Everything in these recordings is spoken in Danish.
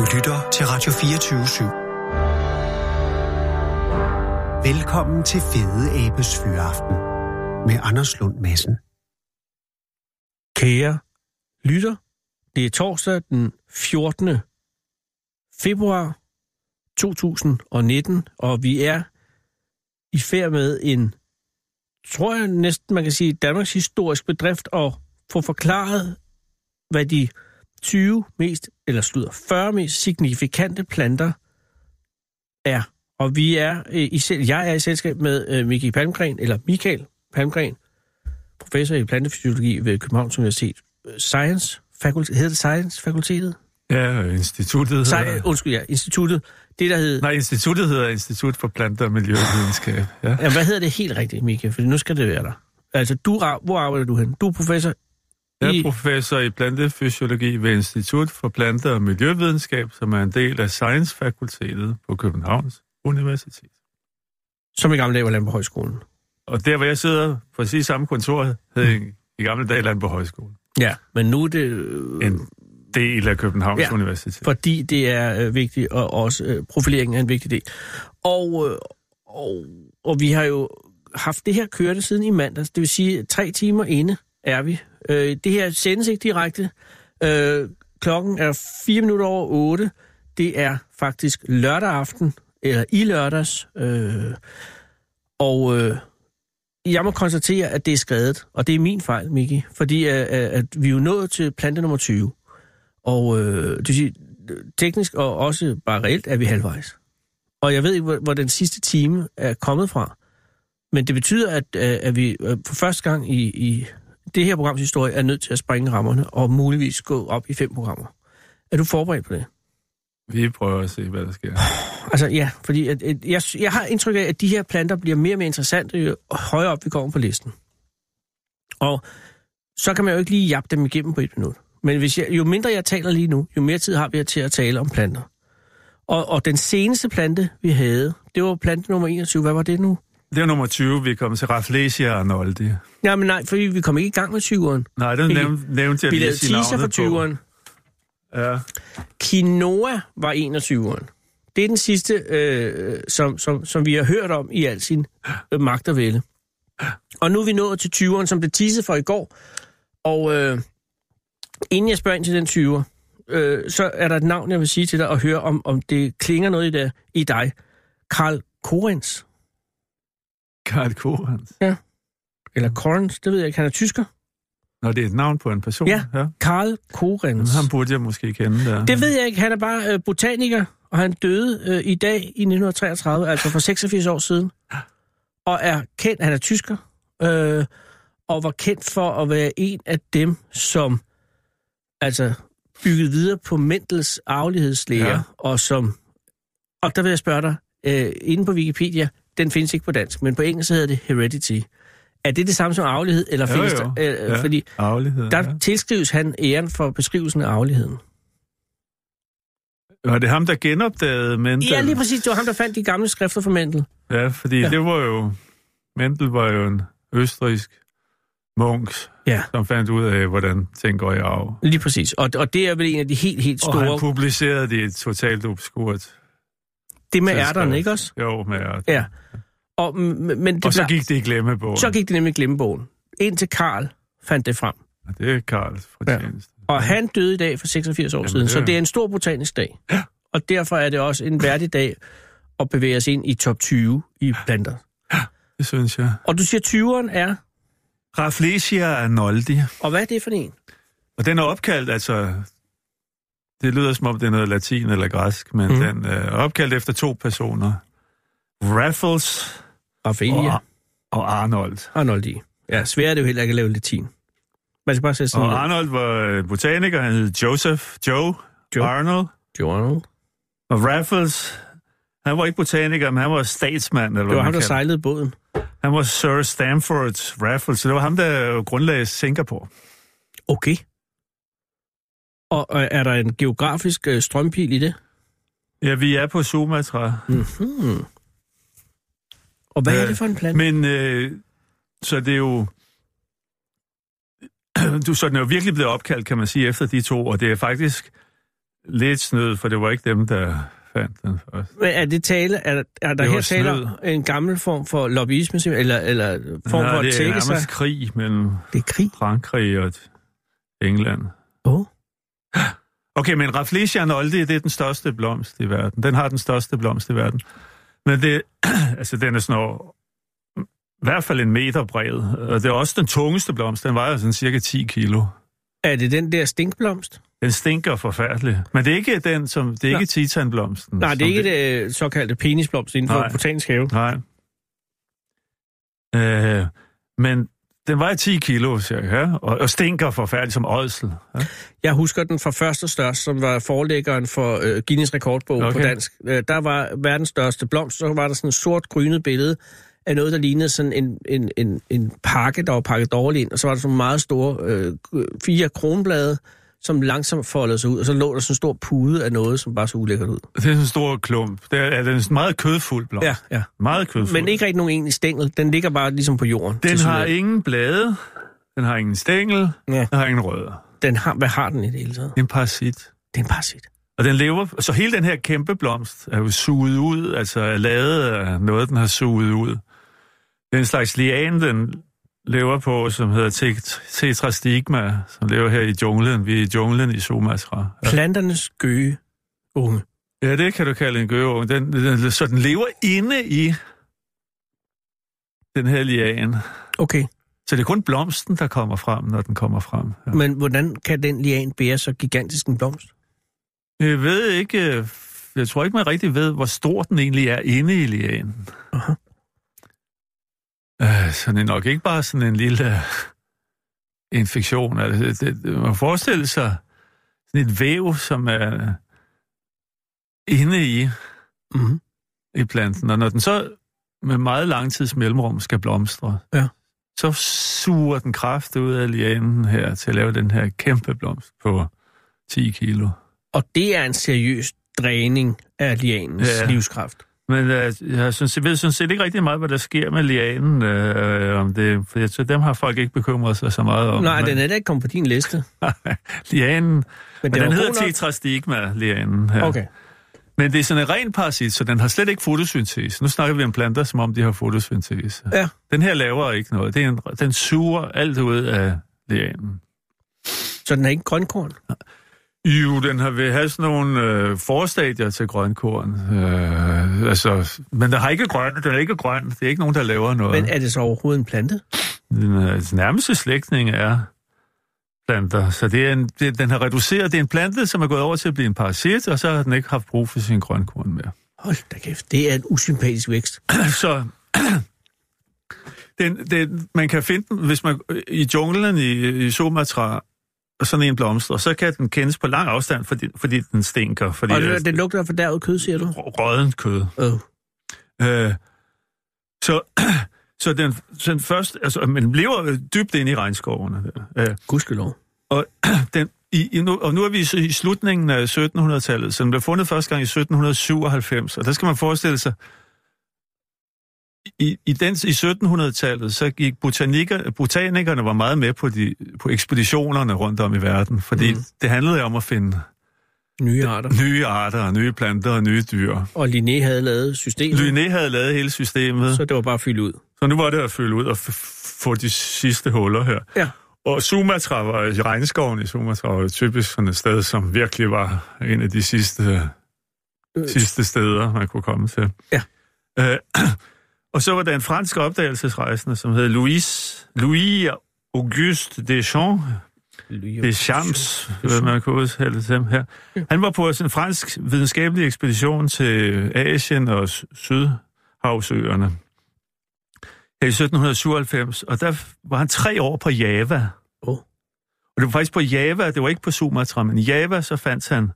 Du lytter til Radio 24 /7. Velkommen til Fede Abes Fyraften med Anders Lund Madsen. Kære lytter, det er torsdag den 14. februar 2019, og vi er i færd med en, tror jeg næsten man kan sige, Danmarks historisk bedrift at få forklaret, hvad de 20 mest, eller slutter 40 mest signifikante planter er. Og vi er øh, i, jeg er i selskab med øh, Palmgren, eller Michael Palmgren, professor i plantefysiologi ved Københavns Universitet. Science Fakultet, hedder det Science Fakultetet? Ja, instituttet Sci- hedder... Undskyld, ja, instituttet. Det, der hed... Nej, instituttet hedder Institut for Planter og Miljøvidenskab. Ja. Ja, hvad hedder det helt rigtigt, Michael? For nu skal det være der. Altså, du, hvor arbejder du hen? Du er professor Jeg er professor i plantefysiologi ved Institut for Planter og Miljøvidenskab, som er en del af Science Fakultetet på Københavns Universitet. Som i gamle dage var Land på Højskolen. Og der, hvor jeg sidder, præcis samme kontor, hed mm. i gamle dage Land på Højskolen. Ja, men nu er det... Øh, En del af Københavns Ja. Universitet. fordi det er øh, vigtigt, og også øh, profileringen er en vigtig del. Og, øh, og, og vi har jo haft det her kørende siden i mandags, det vil sige, tre timer inde er vi. Øh, det her sendes ikke direkte. Øh, klokken er 4 minutter over 8. Det er faktisk lørdag aften, eller i lørdags. Øh, og øh, jeg må konstatere, at det er skrevet, og det er min fejl, Miki, fordi at, at vi er jo nået til plante nummer 20. Og øh, det vil sige, teknisk og også bare reelt er vi halvvejs. Og jeg ved ikke, hvor, hvor den sidste time er kommet fra. Men det betyder, at, øh, at vi for første gang i, i det her programs historie er nødt til at springe rammerne og muligvis gå op i fem programmer. Er du forberedt på det? Vi prøver at se, hvad der sker. Altså ja, fordi at, at jeg, jeg har indtryk af, at de her planter bliver mere og mere interessante, jo højere op vi kommer på listen. Og så kan man jo ikke lige jappe dem igennem på et minut. Men hvis jeg, jo mindre jeg taler lige nu, jo mere tid har vi til at tale om planter. Og, og den seneste plante, vi havde, det var plante nummer 21. Hvad var det nu? Det er nummer 20, vi kom til Rafflesia arnoldi. Ja, men nej, fordi vi kom ikke i gang med 20'eren. Nej, den nævnte, nævnte jeg Vi lige for navnet på. 20'eren. Ja. Quinoa var 21'eren. Det er den sidste, øh, som, som, som vi har hørt om i al sin øh, magt og vælde. Og nu er vi nået til 20'eren, som blev teaset for i går. Og øh, inden jeg spørger ind til den 20'er, øh, så er der et navn, jeg vil sige til dig, og høre, om, om det klinger noget i, det, i dig. Karl Korens. Karl Korans. Eller Korens, det ved jeg ikke. Han er tysker. Nå, det er et navn på en person? Ja. ja. Karl Korens. Ham burde jeg måske kende der. Det ved jeg ikke. Han er bare øh, botaniker, og han døde øh, i dag i 1933, altså for 86 år siden. Og er kendt, han er tysker, øh, og var kendt for at være en af dem, som altså byggede videre på Mendels arvelighedslære, ja. Ja. og som... Og der vil jeg spørge dig, øh, inde på Wikipedia, den findes ikke på dansk, men på engelsk hedder det Heredity. Er det det samme som arvelighed, eller Jo, findes jo. der... Øh, Ja. Fordi Arvelighed, der ja. tilskrives han æren for beskrivelsen af arveligheden. Var det ham, der genopdagede Mendel? Ja, lige præcis. Det var ham, der fandt de gamle skrifter fra Mendel. Ja, fordi Ja. det var jo... Mendel var jo en østrisk munk, Ja, som fandt ud af, hvordan ting går i arv. lige præcis. Og, og det er vel en af de helt, helt Og store... han publicerede det totalt obskurt det med ærterne, ikke også? Jo, med ærterne. Ja. Og, men det Og så gik det i glemmebogen. så gik det nemlig i glemmebogen. Indtil Karl fandt det frem. Og Det er Karls fortjeneste. Og han døde i dag for 86 år Jamen, siden, det så er- det er en stor botanisk dag. Ja. Og derfor er det også en værdig dag at bevæge os ind i top 20 i planter. Det synes jeg. Og du siger, 20'eren er... Rafflesia arnoldi. Og hvad er det for en? Og den er opkaldt, altså... Det lyder som om det er noget latin eller græsk, men mm. den er opkaldt efter to personer. Raffles Raphaelia. og, og Arnold. Arnoldi. Ja, svært er det jo heller ikke at lave latin. Man skal bare sætte sådan Og Arnold var øh, botaniker, han hed Joseph Joe, Joe. Arnold. Joe Arnold. Og Raffles, han var ikke botaniker, men han var statsmand, eller Det var ham, der sejlede båden. Han var Sir Stamford Raffles, så det var ham, der grundlagde Singapore. Okay. Og øh, er der en geografisk øh, strømpil i det? Ja, vi er på Sumatra. Mm-hmm. Og hvad øh, er Øh, det for en plante? Men øh, så det er jo... Du, så den er jo virkelig blevet opkaldt, kan man sige, efter de to, og det er faktisk lidt snød, for det var ikke dem, der fandt den først. Men er det tale, er, der- er der her tale om en gammel form for lobbyisme, eller, eller form Nej, for at det er tække nærmest sig? krig mellem Det er krig. Frankrig og England. Oh. Okay, men Rafflesia noldi, det er den største blomst i verden. Den har den største blomst i verden. Men det, altså den er sådan over, i hvert fald en meter bred. Og det er også den tungeste blomst. Den vejer sådan cirka 10 kilo. Er det den der stinkblomst? Den stinker forfærdeligt. Men det er ikke den, som, det er Nå. ikke titanblomsten. Nej, det er ikke det øh, såkaldte penisblomst inden for Nej. botanisk have. Nej. Øh, men den vejer 10 kilo, cirka, og, og stinker forfærdeligt som ådsel. Ja? Jeg husker den fra første størst, som var forlæggeren for øh, Guinness rekordbog okay. på dansk. Øh, der var verdens største blomst, så var der sådan en sort grynet billede af noget, der lignede sådan en, en, en, en pakke, der var pakket dårligt ind, og så var der sådan meget store øh, fire kronblade, som langsomt foldede sig ud, og så lå der sådan en stor pude af noget, som bare så ulækkert ud. Det er sådan en stor klump. Det er, er den en meget kødfuld blomst. Ja, ja. Meget kødfuld. Men ikke rigtig nogen egentlig stængel. Den ligger bare ligesom på jorden. Den har ingen blade, den har ingen stængel, Ja. den har ingen rødder. Den har, hvad har den i det hele taget? Er en parasit. Det er en parasit. Og den lever, så hele den her kæmpe blomst er jo suget ud, altså er lavet af noget, den har suget ud. Det er en slags lian, den lever på, som hedder tet- tetrastigma, som lever her i junglen. Vi er i junglen i Sumatra. Ja. Planternes gøge unge. Ja, det kan du kalde en gøgeunge. Den, den, så den lever inde i den her lian. Okay, Så det er kun blomsten, der kommer frem, når den kommer frem. Ja. men hvordan kan den lian bære så gigantisk en blomst? Jeg ved ikke, øh, jeg tror ikke, man rigtig ved, hvor stor den egentlig er inde i lianen. Aha. Øh, så det er nok ikke bare sådan en lille infektion. Altså, det, det, man forestille sig sådan et væv, som er inde i, Mm-hmm. i planten. Og når den så med meget lang tids mellemrum skal blomstre, Ja. så suger den kraft ud af lianen her til at lave den her kæmpe blomst på 10 kilo. Og det er en seriøs dræning af lianens. Ja. livskraft. Men øh, jeg, synes, jeg ved sådan set ikke rigtig meget, hvad der sker med lianen. Øh, om det, for jeg tror, dem har folk ikke bekymret sig så meget om. Nej, Men- den er da ikke kommet på din liste. lianen, Men, men den den hedder nok. tetrastigma, lianen her. Okay. Men det er sådan en ren parasit, så den har slet ikke fotosyntese. Nu snakker vi om planter, som om de har fotosyntese. Ja. Den her laver ikke noget. Det er en, den suger alt ud af lianen. Så den er ikke grønkorn? Jo, den har vil have sådan nogle øh, forstadier til grønkorn. Øh, altså, men der har ikke grøn, den er ikke grøn. Det er ikke nogen, der laver noget. Men er det så overhovedet en plante? Den øh, nærmeste slægtning er planter. Så det er en, det, den har reduceret. Det er en plante, som er gået over til at blive en parasit, og så har den ikke haft brug for sin grønkorn mere. Hold da kæft, det er en usympatisk vækst. så den, den, man kan finde den, hvis man i junglen i, i Sumatra, sådan en blomster, så kan den kendes på lang afstand, fordi, fordi den stinker. Fordi Og det, det lugter af fordærvet kød, siger du? rådent kød. Oh. Øh, så, så den, så den først, altså, men lever dybt inde i regnskovene. Øh, Gudskelov. og, den, i, i nu, og nu er vi i slutningen af 1700-tallet, så den blev fundet første gang i 1797, og der skal man forestille sig, i, i, den, i 1700-tallet, så gik botaniker, botanikerne var meget med på, de, på ekspeditionerne rundt om i verden, fordi Mm. det handlede om at finde Nye arter. nye arter, nye planter og nye dyr. Og Linné havde lavet systemet, Linné havde lavet hele systemet, så det var bare at fylde ud. så nu var det at fylde ud og få de sidste huller her. Ja. Og Sumatra var, i regnskoven i Sumatra var typisk sådan et sted, som virkelig var en af de sidste, Øh. sidste steder, man kunne komme til. Ja. Øh, og så var der en fransk opdagelsesrejsende, som hed Louis, Louis Auguste Deschamps, Deschamps, hvad man kunne udtale til her. Han var på en fransk videnskabelig ekspedition til Asien og Sy- Sydhavsøerne her i 1797, og der var han tre år på Java. Åh. Og det var faktisk på Java, det var ikke på Sumatra, men Java så fandt han,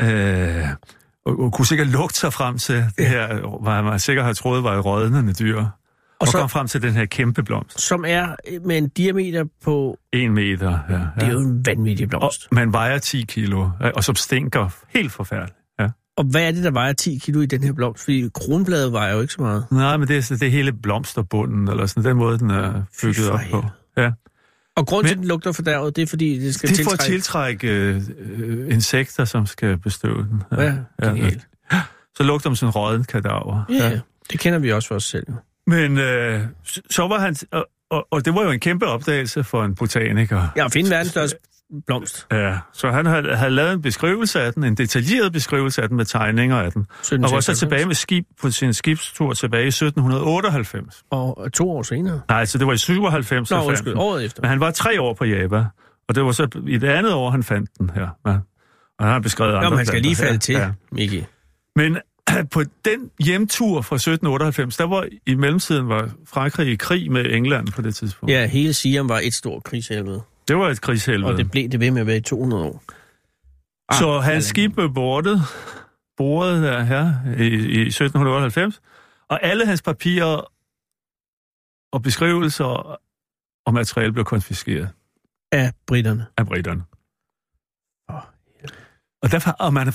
øh, og, og kunne sikkert lugte sig frem til det Ja. her, hvad man sikkert har troet var rådnende dyr, og, og så- kom frem til den her kæmpe blomst. Som er med en diameter på... En meter, ja. Det er ja. jo en vanvittig Og blomst. man vejer 10 kilo, ja, og som stinker helt forfærdeligt. Ja. Og hvad er det, der vejer 10 kilo i den her blomst? Fordi kronbladet vejer jo ikke så meget. Nej, men det er, det er hele blomsterbunden, eller sådan den måde, den er bygget op på. Ja. Og grunden Men- til, at den lugter fordærvet, det er, fordi det skal Det for at tiltrække... tiltrække øh, øh, insekter, som skal bestøve den. Ja, genialt. Så lugter den sådan rådden kadaver. Ja, ja. Det kender vi også for os selv. Men øh, så- var han... Og, og, og det var jo en kæmpe opdagelse for en botaniker. Ja, at finde verdens største blomst. Ja, så han havde, havde lavet en beskrivelse af den, en detaljeret beskrivelse af den med tegninger af den. Og var så 1796. tilbage med skib på sin skibstur tilbage i 1798. Og to år senere. Nej, så det var i 97, Nå, undskyld, året efter. Men han var tre år på Java, og det var så i det andet år, han fandt den her. Ja. Og han har beskrevet andre Nå, han skal lige falde Ja, til, Ja. Miki. Men på den hjemtur fra 1798, der var i mellemtiden var Frankrig i krig med England på det tidspunkt. Ja, hele Siam var et stort krigshelvede. Det var et krigshelvede. Og det blev det ved med at være i 200 år. Så Ah, hans skib blev bordet, bordet der her i, i 1798, og alle hans papirer og beskrivelser og materiale blev konfiskeret Af britterne. af britterne. Åh, Og derfor, og man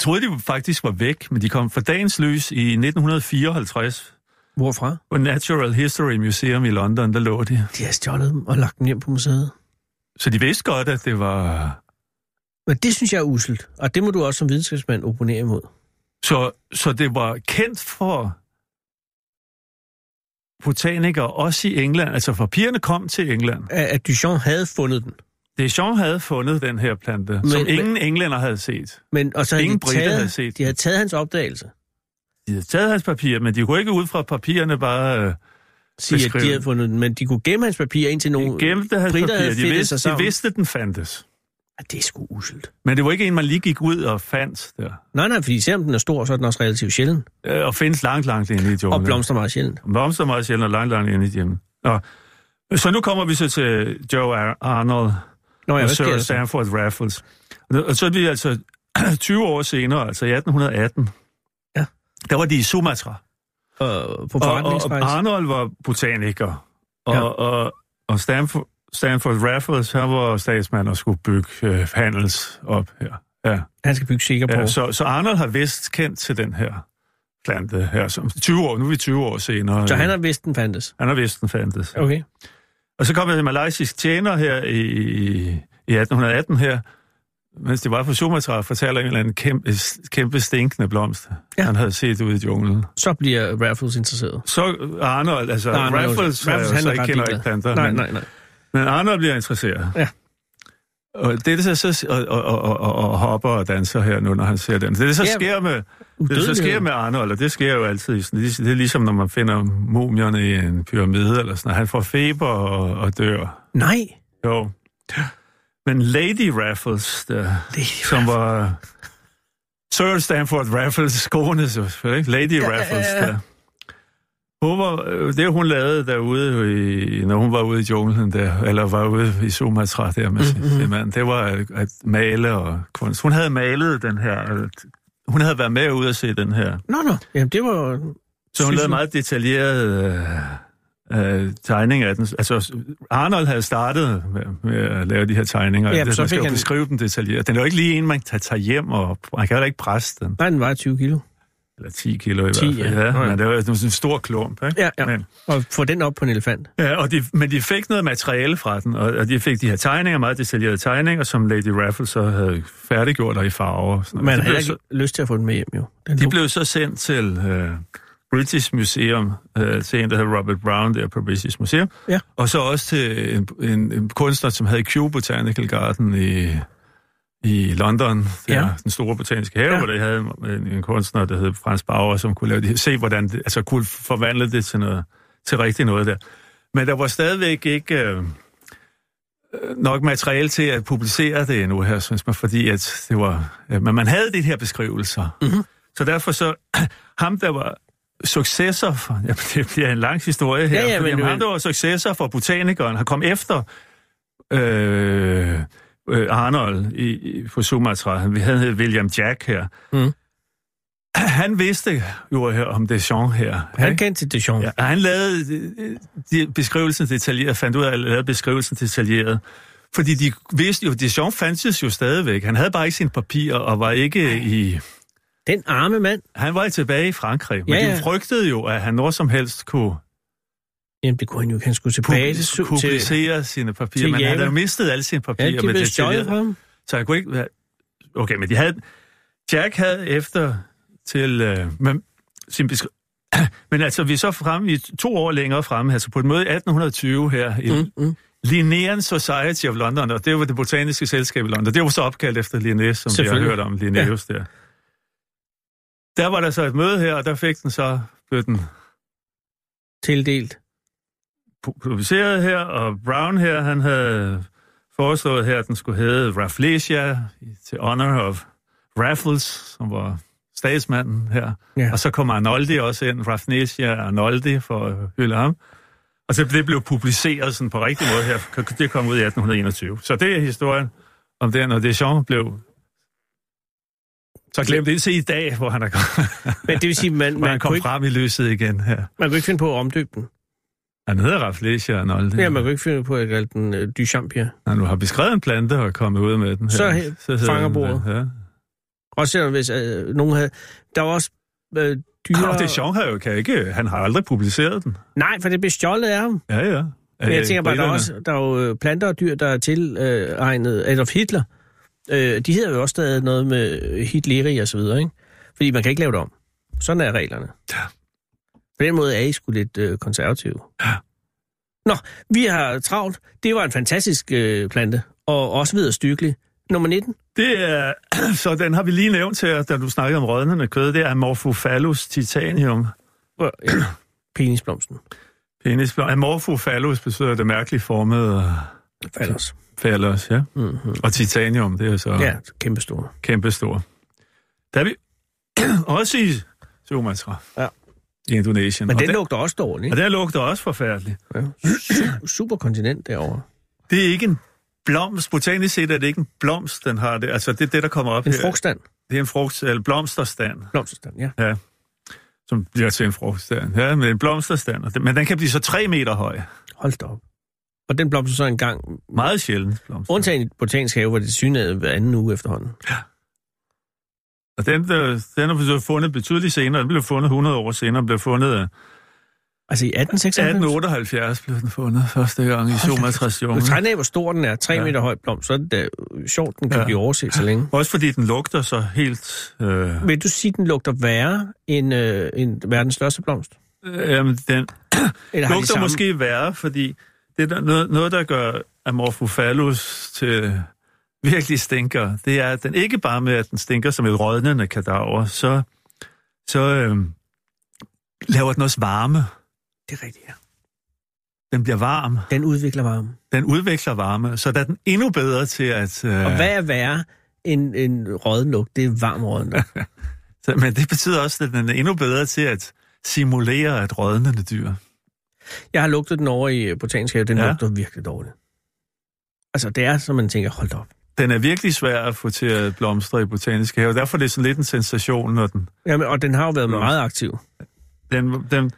troede, de faktisk var væk, men de kom for dagens lys i 1954 Hvorfra? på Natural History Museum i London, der lå de. De har stjålet dem og lagt dem hjem på museet. Så de vidste godt, at det var... Men det synes jeg er uselt. Og det må du også som videnskabsmand opponere imod. Så, så det var kendt for botanikere, også i England. Altså papirerne kom til England. At at Duchamp havde fundet den. Deschamps havde fundet den her plante, men, Men- som men- ingen englænder havde set. Men, og så Ingen taget, havde set de havde taget hans opdagelse. De havde taget hans papir, men de kunne ikke ud fra papirerne bare øh, Sige, at de Beskrive. havde fundet den. Men de kunne gemme hans papir indtil nogle gemme hans britter havde papir. De vidste, sig de vidste, den fandtes. Ja, det er sgu uselt. Men det var ikke en, man lige gik ud og fandt der. Nej, nej, fordi selvom den er stor, så er den også relativt sjælden. Øh, Og findes langt, langt inde i junglen. Og blomster meget sjældent. Blomster meget sjældent og langt, langt inde i hjemmen. Nå. Så nu kommer vi så til Joe Ar- Arnold Nå ja, og Sir? Stanford Raffles. Og så er vi altså 20 år senere, altså i 1818. Ja. Der var de i Sumatra. Øh, på Og, og forretningsrejse. Arnold var botaniker. Og, Ja. og, og Stanford, Stanford Raffles, han var statsmand og skulle bygge øh, handels op her. Ja. Han skal bygge sikker på. Ja, så, så Arnold har vist kendt til den her plante her. Som 20 år, nu er vi 20 år senere. Så han har vidst, den fandtes. han har vist, den fandtes. Okay. Og så kom en malaysisk tjener her i, i 1818 her, mens det var på Sumatra, fortæller en eller anden kæmpe, kæmpe stinkende blomst, Ja. han havde set ude i junglen. Så bliver Raffles interesseret. Så Arnold, altså Nej, nej, Raffles, Raffles, Raffles han så ikke kender ikke planter, Nej, men, nej, nej. men Arnold bliver interesseret. Ja. Og det er det så, så og, og, og, og, og hopper og danser her nu, når han ser den. Det det, så Ja, sker med, det så sker med Arnold, og det sker jo altid. Det er- ligesom, når man finder mumierne i en pyramide, eller sådan. Han får feber og, og dør. Nej. Jo. Men Lady Raffles, der, Lady som var Sir Stanford Raffles kone, selvfølgelig, ikke? Lady Ja, Raffles, ja, ja. der. Hun var, øh, det hun lavede derude, i, når hun var ude i junglen der, eller var ude i Sumatra der med Mhm. sin mand, det var at, at male og kunst. Hun havde malet den her, hun havde været med ude at se den her. Nå, nå. Jamen, det var... Så hun lavede meget detaljeret øh, øh, tegning af den. Altså, Arnold havde startet med, med at lave de her tegninger. Ja, det, så man skal han- beskrive den detaljeret. Den er jo ikke lige en, man kan tage hjem, og man kan heller ikke presse den. Nej, den var 20 kilo. Eller 10 kilo i 10, hvert fald. ja. Ja, men det var sådan en stor klump. Ikke? Ja, ja. Men, Og få den op på en elefant. ja og de, men de fik noget materiale fra den, og, og de fik de her tegninger, meget detaljerede tegninger, som Lady Raffles så havde færdiggjort og i farver. Sådan. Man har heller så, ikke lyst til at få den med hjem, jo. Den de blev så sendt til øh, British Museum, øh, til en, der hedder Robert Brown, der på British Museum. Ja. Og så også til en, en, en kunstner, som havde Kew Botanical Garden i, i London, der, Ja. den store botaniske have, Ja. hvor de havde en, en kunstner, der hed Frans Bauer, som kunne lave det, se, hvordan det, altså kunne forvandle det til noget, til rigtig noget der. Men der var stadigvæk ikke øh, nok materiale til at publicere det endnu her, synes man, fordi at det var, men man havde de her beskrivelser. Mhm. Så derfor så, ham der var successor for, jamen det bliver en lang historie her, Ja, ja, men- men- der var successor for botanikeren, har kom efter øh, øh, Arnold i, i, på Sumatra. Vi havde William Jack her. Mm. Han vidste jo her om Deschamps her. Han ikke? kendte til Deschamps. Ja, han lavede øh, de, beskrivelsen detaljeret, fandt ud af at lave beskrivelsen detaljeret. Fordi de vidste jo, Deschamps fandtes jo stadigvæk. Han havde bare ikke sine papirer, og var ikke i... Den arme mand. Han var tilbage i Frankrig, men Ja, ja, de frygtede jo, at han når som helst kunne Jamen, det kunne han jo. Han skulle tilbage til... publicere sine papirer, til men han havde jo mistet alle sine papirer. Ja, de blev det stjålet til- ham. Så han kunne ikke. Okay, men de havde... Jack havde efter til... Øh, men, sin beskri- men altså, vi er så fremme i to år længere fremme, altså på et møde i 1820 her i Mm, mm. Linnean Society of London, og det var det botaniske selskab i London. Det var så opkaldt efter Linné, som vi har hørt om, Linnaeus ja. der. Der var der så et møde her, og der fik den så, blev den Tildelt. pu- publiceret her, og Brown her, han havde foreslået her, at den skulle hedde Rafflesia, til honor of Raffles, som var statsmanden her. Ja. Og så kom Arnoldi også ind, Rafflesia Arnoldi, for at hylde ham. Og så det blev publiceret sådan på rigtig måde her. Det kom ud i 1821. Så det er historien om den, og Deschamps blev så glemt indtil i dag, hvor han er kommet, Men det vil sige, man, man, han kom kunne ikke, frem i lyset igen her. man kunne ikke finde på at omdøbe den. Han hedder Rafflesia Arnoldi. Ja, man kunne ikke finde på at kalde den uh, Duchamp, Når du har beskrevet en plante og kommet ud med den her, Så he- hedder fanger bordet. Ja. Også selvom hvis øh, nogen havde... Der var også øh, dyre... Og Deschamps har jo kan ikke, han har aldrig publiceret den. Nej, for det blev stjålet af ham. Ja, ja. Men jeg Øh, tænker bare, der er, også, der er jo øh, planter og dyr, der er tilegnet Adolf Hitler. Øh, de hedder jo også stadig noget med Hitleri og så videre, ikke? Fordi man kan ikke lave det om. Sådan er reglerne. Ja. På den måde er I sgu lidt øh, konservative. Ja. Nå, vi har travlt. Det var en fantastisk øh, plante, og også videre stykkelig. Nummer 19. Det er, så den har vi lige nævnt her, da du snakkede om rådnende kød. Det er Amorphophallus titanium. Øh, ja. Penisblomsten. Penis. Amorphophallus betyder det mærkeligt formede Fallers. phallus, ja. Mm-hmm. Og titanium, det er så Ja, kæmpestor. kæmpestor. Der er vi også i Sumatra. Ja. I Indonesien. Men og den den, lugter også dårligt. og den lugter også forfærdeligt. Ja. Su- Superkontinent derovre. Det er ikke en blomst. Botanisk set er det ikke en blomst, den har det. Altså, det er det, der kommer op En her. frugtstand. Det er en frugt, eller blomsterstand, Blomsterstand, ja. ja. Som bliver til en frugtstand. Ja, med en blomsterstand. Den- Men den kan blive så tre meter høj. Hold da op. Og den blomster så en gang, Meget sjældent blomster. undtagen i botanisk have, hvor det synede hver anden uge efterhånden. Og den, der, den er blevet fundet betydeligt senere. Den blev fundet 100 år senere. Den blev fundet øh, Altså i 1896? 1878 blev den fundet første gang i Sumatras Du tegner af, hvor stor den er. 3 Ja. ja. meter høj blomst, så er det da sjovt, den kan Ja. ja. blive overset så længe. Også fordi den lugter så helt... Øh, Vil du sige, den lugter værre end, øh, end verdens største blomst? øh, jamen, den de lugter samme? måske værre, fordi det er der, noget, noget, der gør Amorphophallus til virkelig stinker, det er, at den ikke bare med, at den stinker som et rådnende kadaver, så, så øh, laver den også varme. Det er rigtigt, ja. Den bliver varm. Den udvikler varme. Den udvikler varme, så der er den endnu bedre til at... Øh, Og hvad er værre end en rødden lugt? Det er varm så, men det betyder også, at den er endnu bedre til at simulere et rådnende dyr. Jeg har lugtet den over i øh, botanisk have. Den Ja. lugter virkelig dårligt. Altså, det er, som man tænker, hold op. Den er virkelig svær at få til at blomstre i botaniske have. Derfor er det sådan lidt en sensation, når den... Jamen, og den har jo været Nå. meget aktiv. den, den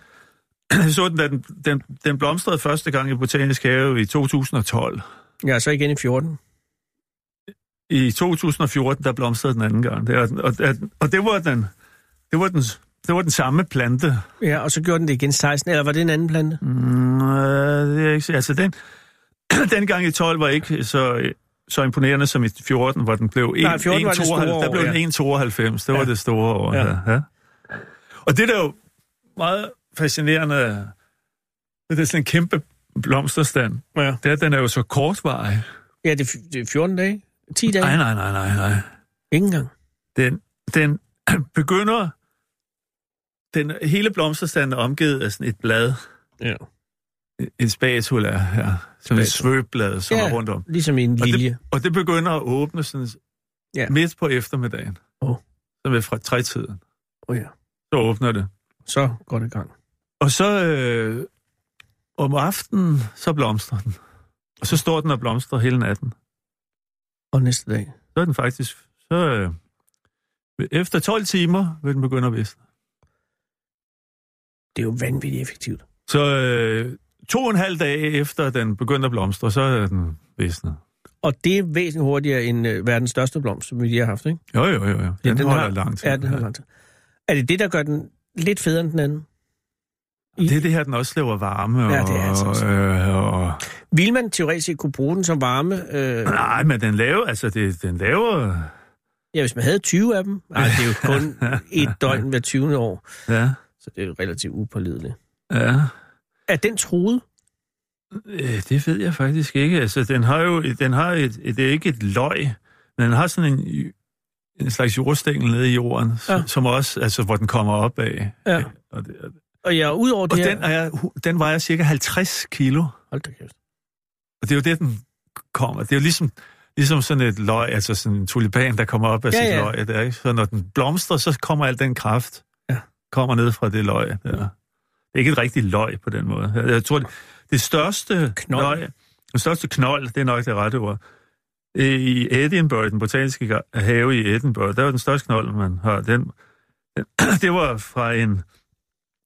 så den, den, den, den blomstrede første gang i Botanisk Have i 2012. Ja, så igen i 14. I 2014, der blomstrede den anden gang. Det er, og, og, og det var den, det var den, det var den samme plante. Ja, og så gjorde den det igen 16. Eller var det en anden plante? Mm, øh, det er ikke, altså den, den gang i 12 var ikke så, så imponerende som i 14, hvor den blev Nej, 14 var det store 1,92. år, Der blev ja. den 1,92. Det var Ja. det store år. Ja. Ja. Ja. Og det der er jo meget fascinerende, det er sådan en kæmpe blomsterstand. Ja. Det er, at den er jo så kortvarig. Ja, det, er det er 14 dage. 10 dage. Nej, nej, nej, nej, nej. Ikke engang. Den, den begynder... Den, hele blomsterstanden er omgivet af sådan et blad, Ja. en spatula her, sådan et svøbblad, som Ja. er rundt om. Ligesom en Og lilje. det, og det begynder at åbne sådan Ja. midt på eftermiddagen. Åh. Så ved fra trætiden. Åh oh, ja. Så åbner det. Så går det i gang. Og så øh, om aftenen, så blomstrer den. Og så står den og blomstrer hele natten. Og næste dag. Så er den faktisk... Så, øh, efter 12 timer vil den begynde at visne. Det er jo vanvittigt effektivt. Så øh, to og en halv dag efter den begyndte at blomstre, så er den visnet. Og det er væsentligt hurtigere end øh, verdens største blomst, som vi lige har haft, ikke? Jo, jo, jo. jo. Den, den den holder har- lang tid. Ja, den har lang tid. Er det det, der gør den lidt federe end den anden? Det er det her, den også laver varme. Og, Ja, det er altså også. øh, og, Vil man teoretisk set kunne bruge den som varme? Øh, Nej, men den laver, altså det, den laver... ja, hvis man havde 20 af dem. Nej, det er jo kun et døgn hver 20. år, Ja, så det er relativt upålideligt. ja. Er den truet? Øh, Det ved jeg faktisk ikke. Altså, den har jo, den har et, et, det er ikke et løg, men den har sådan en, en slags jordstængel nede i jorden, ja. Som også, altså, hvor den kommer op af. Ja. Og, det, Og ja, ud over og det den, her... er, den vejer cirka 50 kilo, Hold da kæft. og det er jo det, den kommer. Det er jo ligesom, ligesom sådan et løg, altså sådan en tulipan, der kommer op af Ja, sit ja. løg. Der, ikke? Så når den blomstrer, så kommer al den kraft. Kommer ned fra det løg. Der. Det er ikke et rigtigt løg på den måde. Jeg, tror, det, det største Knold. løg, det største knold, det er nok det rette ord. I Edinburgh, den botaniske have i Edinburgh, der var den største knold, man har. Den, den, det var fra en...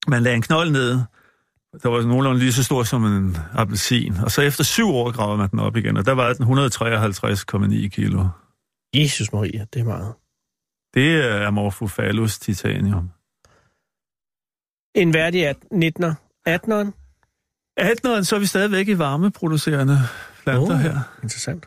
Man lagde en knold ned, der var nogenlunde lige så stor som en appelsin. Og så efter syv år gravede man den op igen, og der var den 153,9 kilo. Jesus Maria, det er meget. Det er Amorphophallus titanium. En værdig 19'er. 18'eren? 18'eren, så er vi stadigvæk i varmeproducerende planter Åh. her. Interessant.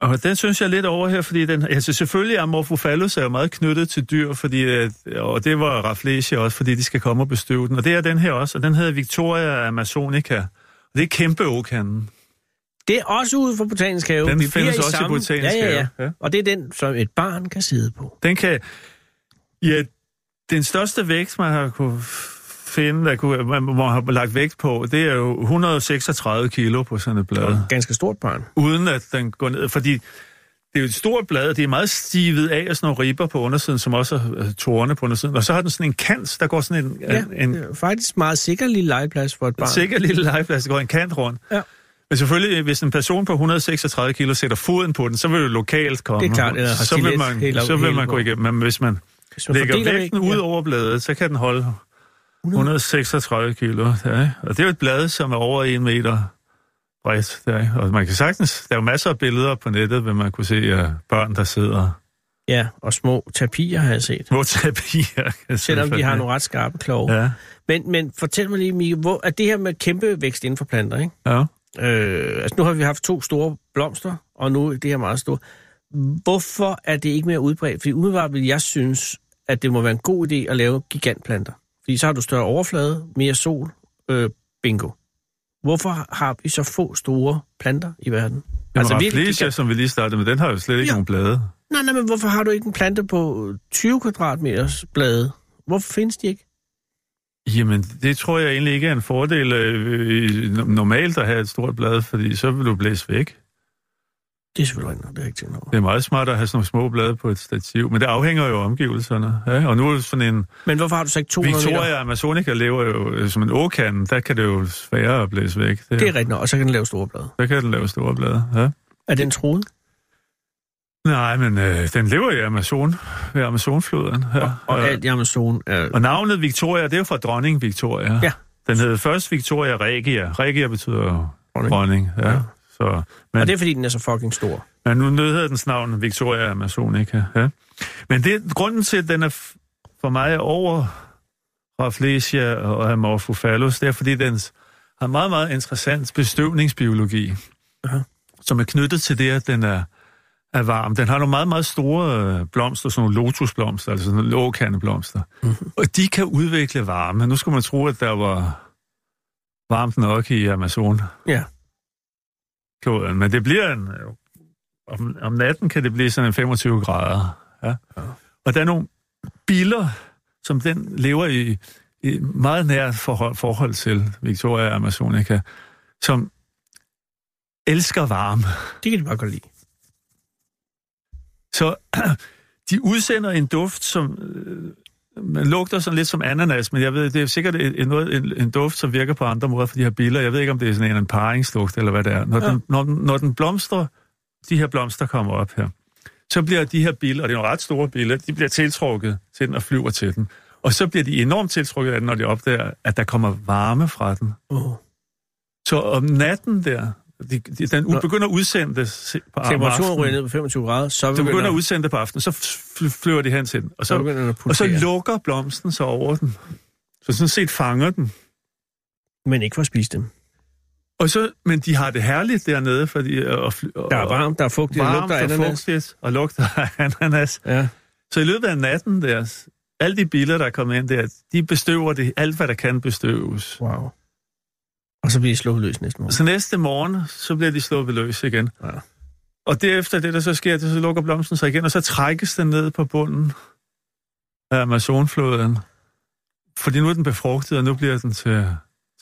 Og den synes jeg er lidt over her, fordi den, altså selvfølgelig er Amorphophallus er jo meget knyttet til dyr, fordi, øh, og det var Rafflesia også, fordi de skal komme og bestøve den. Og det er den her også, og den hedder Victoria amazonica. Og det er kæmpe okanden. Det er også ude for Botanisk Have. Den Vi findes bliver også i samme- Botanisk ja, ja, ja. Have, ja. Og det er den, som et barn kan sidde på. Den kan... Ja, den største vægt, man har kunne finde, der kunne, man må have lagt vægt på, det er jo 136 kilo på sådan et blad. Et ganske stort barn. uden at den går ned. Fordi det er jo et stort blad, og det er meget stivet af og sådan nogle ribber på undersiden, som også har øh, torne på undersiden. Og så har den sådan en kant, der går sådan en, Ja, en, en det er faktisk meget sikker lille legeplads for et barn. sikker lille legeplads, der går en kant rundt. Ja. Men selvfølgelig, hvis en person på 136 kilo sætter foden på den, så vil det lokalt komme. Det er klart, eller har så vil man, så vil man gå igennem. Men hvis man Hvis man lægger vægten ud ja. over bladet, så kan den holde 136 kilo. Ja, ikke? og det er jo et blad, som er over en meter bredt. Ja, ikke? og man kan sagtens, der er jo masser af billeder på nettet, hvor man kunne se uh, børn, der sidder Ja, og små tapirer har jeg set. små tapirer. Selvom de har nogle ret skarpe kloge. Ja, Men, men fortæl mig lige, Mikke, hvor er det her med kæmpe vækst inden for planter, ikke? ja. Øh, altså nu har vi haft to store blomster, og nu er det her meget store. Hvorfor er det ikke mere udbredt? Fordi umiddelbart vil jeg synes, at det må være en god idé at lave gigantplanter. Fordi så har du større overflade, mere sol, øh, bingo. Hvorfor har vi så få store planter i verden? Altså, virkelig Rafflesia, gigant- som vi lige startede med, den har jo slet ikke Ja. nogen blade. Nej, nej, men hvorfor har du ikke en plante på 20 kvadratmeters blade? Hvorfor findes de ikke? Jamen, det tror jeg egentlig ikke er en fordel øh, normalt at have et stort blad, fordi så vil du blæse væk. Det er selvfølgelig rigtigt, det er ikke tænkt over. Det er meget smart at have sådan nogle små blade på et stativ, men det afhænger jo af omgivelserne. Ja? Og nu er sådan en Men hvorfor har du så ikke 200 meter? Victoria Amazonica lever jo øh, som en åkande, der kan det jo sværere at blæse væk. Det, Det er rigtigt nok, og så kan den lave store blade. Der kan den lave store blade. Ja. Er den troet? Nej, men øh, den lever i Amazon, ved Amazonfloden. Ja. Og, og alt i Amazon er... og navnet Victoria, det er jo fra dronning Victoria. Ja. Den hed først Victoria Regia. Regia betyder Dronning. dronning. Ja. Ja. Så, men, Og det er, fordi den er så fucking stor. men nu hedder dens navn Victoria Amazonica. Ja. Men det, grunden til, at den er for mig over Rafflesia og Amorphophallus, det er, fordi den har meget, meget interessant bestøvningsbiologi, Aha. som er knyttet til det, at den er, er varm. Den har nogle meget, meget store øh, blomster, sådan nogle lotusblomster, altså sådan nogle lågkandeblomster. Mm-hmm. Og de kan udvikle varme. Nu skulle man tro, at der var varmt nok i Amazon Ja. Kloden, men det bliver en... øh, Om, om natten kan det blive sådan en 25 grader. Ja. Ja. Og der er nogle biller, som den lever i, i meget nært forhold, forhold til Victoria Amazonica, som elsker varme. Det kan de bare godt lide. Så de udsender en duft, som øh, man lugter sådan lidt som ananas, men jeg ved, det er sikkert en, noget, en, en duft, som virker på andre måder for de her biller. Jeg ved ikke, om det er sådan en, en paringsduft, eller hvad det er. Når, Ja. den, når, når den blomstrer, de her blomster kommer op her, så bliver de her biller, og det er nogle ret store biller, de bliver tiltrukket til den og flyver til den. Og så bliver de enormt tiltrukket af den, når de opdager, at der kommer varme fra den. Oh. Så om natten der, de, de, den Nå. begynder at udsende det på Temperaturen ryger ned på 25 grader, så begynder begynder, at udsende det på aftenen, så fly- flyver de hen til den. Og så så, den og så lukker blomsten så over den. Så sådan set fanger den. Men ikke for at spise dem. Og så, men de har det herligt dernede, fordi... Og, og, Der er varmt, der er fugtigt, varmt lugter af og ananas. fugtigt, og lugter af ananas. Ja. Så i løbet af natten der, alle de biler, der er kommet ind der, de bestøver det, alt hvad der kan bestøves. Wow. Og så bliver de slået løs næste morgen. Så næste morgen, så bliver de slået løs igen. Ja. Og derefter det, der så sker, det så lukker blomsten sig igen, og så trækkes den ned på bunden af Amazonfloden. Fordi nu er den befrugtet, og nu bliver den til,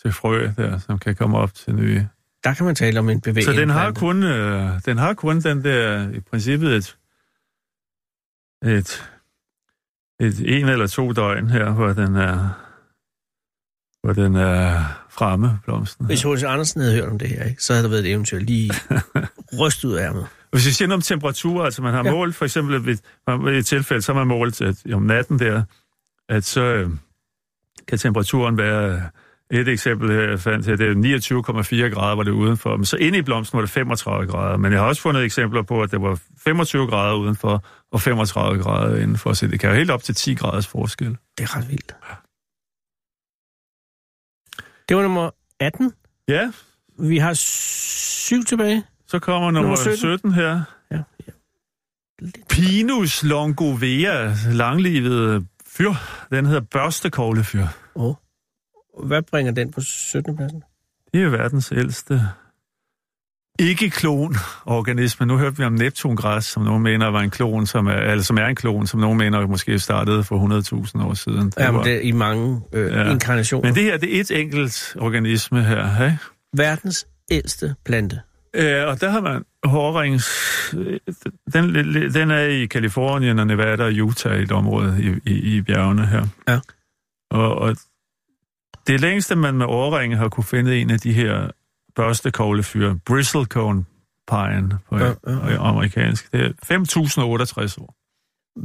til frø der, som kan komme op til nye. Der kan man tale om en bevægelse. Så den har kun, øh, den har kun den der, i princippet et, et, et en eller to døgn her, hvor den er, hvor den er fremme, blomsten. Hvis H.C. Andersen havde hørt om det her, ikke, så havde der været et eventyr lige ryst ud af ærmet. Hvis vi siger noget om temperatur, altså man har Ja. ja. målt, for eksempel ved, ved et tilfælde, så har man målt at om natten der, at så øh, kan temperaturen være, et eksempel her, jeg fandt her, det er 29,4 grader, var det udenfor, men så inde i blomsten var det 35 grader, men jeg har også fundet eksempler på, at det var 25 grader udenfor, og 35 grader indenfor, så det kan jo helt op til 10 graders forskel. Det er ret vildt. Det var nummer 18. Ja, Vi har syv tilbage. så kommer nummer, Nummer 17. 17. 17 her. Ja. ja. Lidt. Pinus longovea, langlivet fyr. Den hedder børstekoglefyr. Oh. Hvad bringer den på 17. pladsen? Det er verdens ældste ikke-klon-organisme. Nu hørte vi om Neptungræs, som nogen mener var en klon, som er, eller som er en klon, som nogen mener måske startede for 100.000 år siden. Det Jamen, var, det er i mange øh, Ja. ja. inkarnationer. men det her, det er et enkelt organisme her. Ikke? Verdens ældste plante. Øh, og der har man hårrings... Den, den er i Kalifornien og Nevada og Utah, et område i, i, i bjergene her. Ja. Og, og det længste, man med årringe har kunne finde en af de her børstekoglefyr, bristlecone pine på Ja, ja, ja, amerikansk, det er 5.068 år.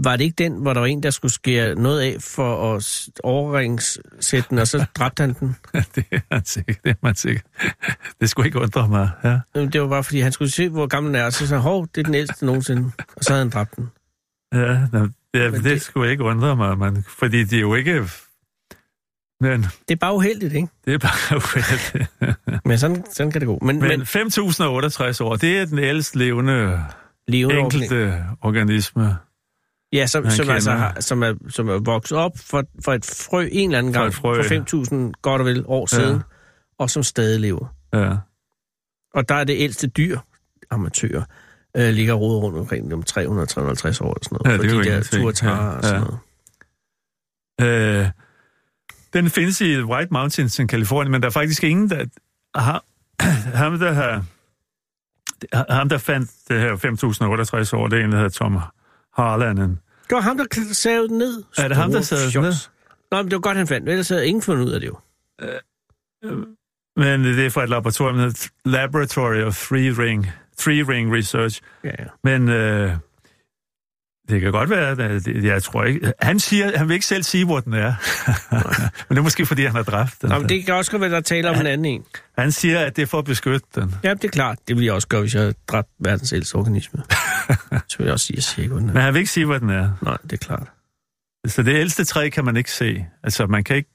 Var det ikke den, hvor der var en, der skulle skære noget af for at overringssætte den, og så dræbte han den? det er man sikker. Det er man sikker. Det skulle ikke undre mig. Ja. Jamen, Det var bare, fordi han skulle se, hvor gammel den er, og så sagde han, hov, det er den ældste nogensinde. Og så havde han dræbt den. Ja, det, det- det skulle ikke undre mig, man, fordi de er jo ikke... Men Det er bare uheldigt, ikke? det er bare uheldigt. Men sådan, sådan kan det gå. Men, men, Men men 5.068 år, det er den ældst levende levende organisme. enkelte organisme. Ja, som, som, altså har, som, er, som er vokset op for, for et frø en eller anden For gang frø. for 5.000 godt og vel år Ja. siden, og som stadig lever. Ja. Og der er det ældste dyr, amatører, øh, ligger rodet rundt omkring om 300-350 år eller sådan noget. Ja, det er for jo de der turtarer Ja, og sådan ja. noget. Øh, den findes i White Mountains i Kalifornien, men der er faktisk ingen, der har... ham, der har... Ham, der fandt det her 5.068 år, det er en, der hedder Tom Harlanen. Det var ham, der savede den ned. Er det ham, der savede den ned? Nå, men det var godt, han fandt. Ellers havde ingen fundet ud af det jo. Men det er fra et laboratorium, der hedder Laboratory of Three Ring, Three Ring Research. Ja, ja. Men øh, det kan godt være, at jeg tror ikke... Han siger, han vil ikke selv sige, hvor den er. men det er måske, fordi han har dræbt den. Nå, men det kan også være, der er tale om en anden en. Han siger, at det er for at beskytte den. Ja, det er klart. Det ville jeg også gøre, hvis jeg havde dræbt verdens ældste organisme. Så vil jeg også sige, at jeg siger hvor den er. Men han vil ikke sige, hvor den er. Nej, det er klart. Så det ældste træ kan man ikke se. Altså, man kan ikke...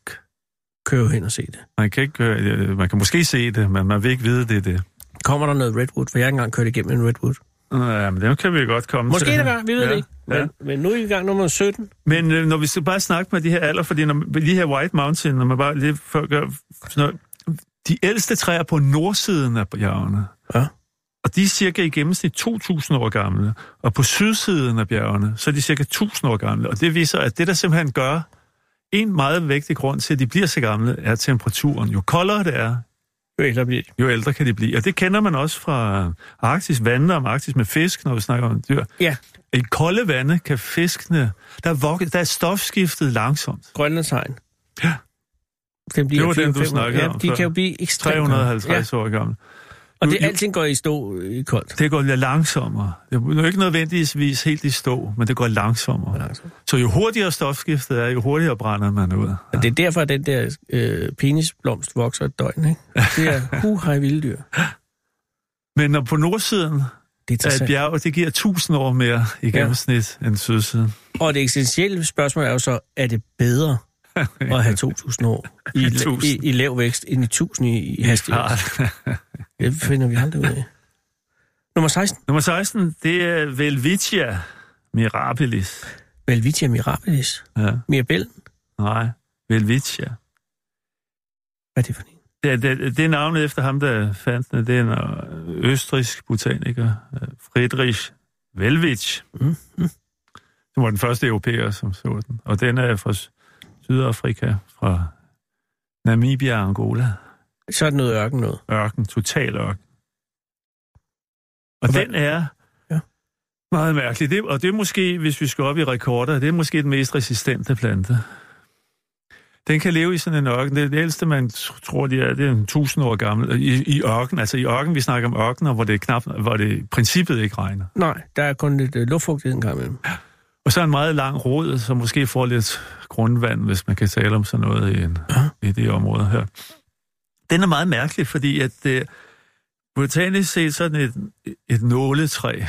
Kør jo hen og se det. Man kan, ikke, øh, man kan måske se det, men man vil ikke vide, det er det. Kommer der noget Redwood? For jeg har ikke engang kørt igennem en Redwood. Ja, men det kan vi godt komme Måske til. det gør, vi ved ja, det ikke. Men, Ja. men nu er vi i gang nummer 17. Men øh, når vi skal bare snakke med de her alder, fordi når, de her White Mountain, når man bare lige for, gør, sådan noget, de ældste træer på nordsiden af bjergene, Ja. og de er cirka i gennemsnit 2.000 år gamle, og på sydsiden af bjergene, så er de cirka 1.000 år gamle, og det viser, at det der simpelthen gør, en meget vigtig grund til, at de bliver så gamle, er temperaturen. Jo koldere det er, Jo ældre bliver de. jo ældre kan de blive. Og det kender man også fra Arktis, vandene om Arktis med fisk, når vi snakker om dyr. Ja, I kolde vande kan fiskene, der er, vok- der er stofskiftet langsomt. Grønlandshegn. Ja. Den bliver Det var den, du 400, snakkede ja, om De før. kan jo blive ekstremt 350 Ja. år gammel. Og det, alting går i stå i koldt. Det går lidt langsommere. Det er ikke nødvendigvis helt i stå, men det går langsommere. Langsomt. Så jo hurtigere stofskiftet er, jo hurtigere brænder man ud. Og det er derfor, at den der øh, penisblomst vokser et døgn, ikke? Det er hu hej vilde dyr. Men når på nordsiden Det er et bjerg, det giver 1000 år mere i gennemsnit end sydsiden. Og det essentielle spørgsmål er jo så, er det bedre at have 2.000 år i, i, i lav vækst ind i 1.000 i, i hastighed. Det finder vi aldrig ud af. Nummer 16. Nummer 16, det er Velvitia mirabilis. Velvitia mirabilis. Ja. Mirabellen. Nej, Velvitia. Hvad er det for en? Det, det, det er navnet efter ham, der fandt den. Det er en øh, østrisk botaniker, øh, Friedrich Velwitsch. Mm. Mm. Det var den første europæer, som så den. Og den er fra Sydafrika, fra Namibia og Angola. Så er det noget ørken noget. Ørken, total ørken. Og, Og den er Ja. meget mærkelig. Det, og det er måske, hvis vi skal op i rekorder, det er måske den mest resistente plante. Den kan leve i sådan en ørken. Det, er det ældste, man tr- tror, de er, det er en tusind år gammel. I, I ørken, altså i ørken, vi snakker om ørkener, hvor det, knap, hvor det i princippet ikke regner. Nej, der er kun lidt øh, luftfugtighed en gang imellem. Og så en meget lang rod, som måske får lidt grundvand, hvis man kan tale om sådan noget i, en, Ja. i det område her. Den er meget mærkelig, fordi at øh, botanisk set så er den et, et nåletræ,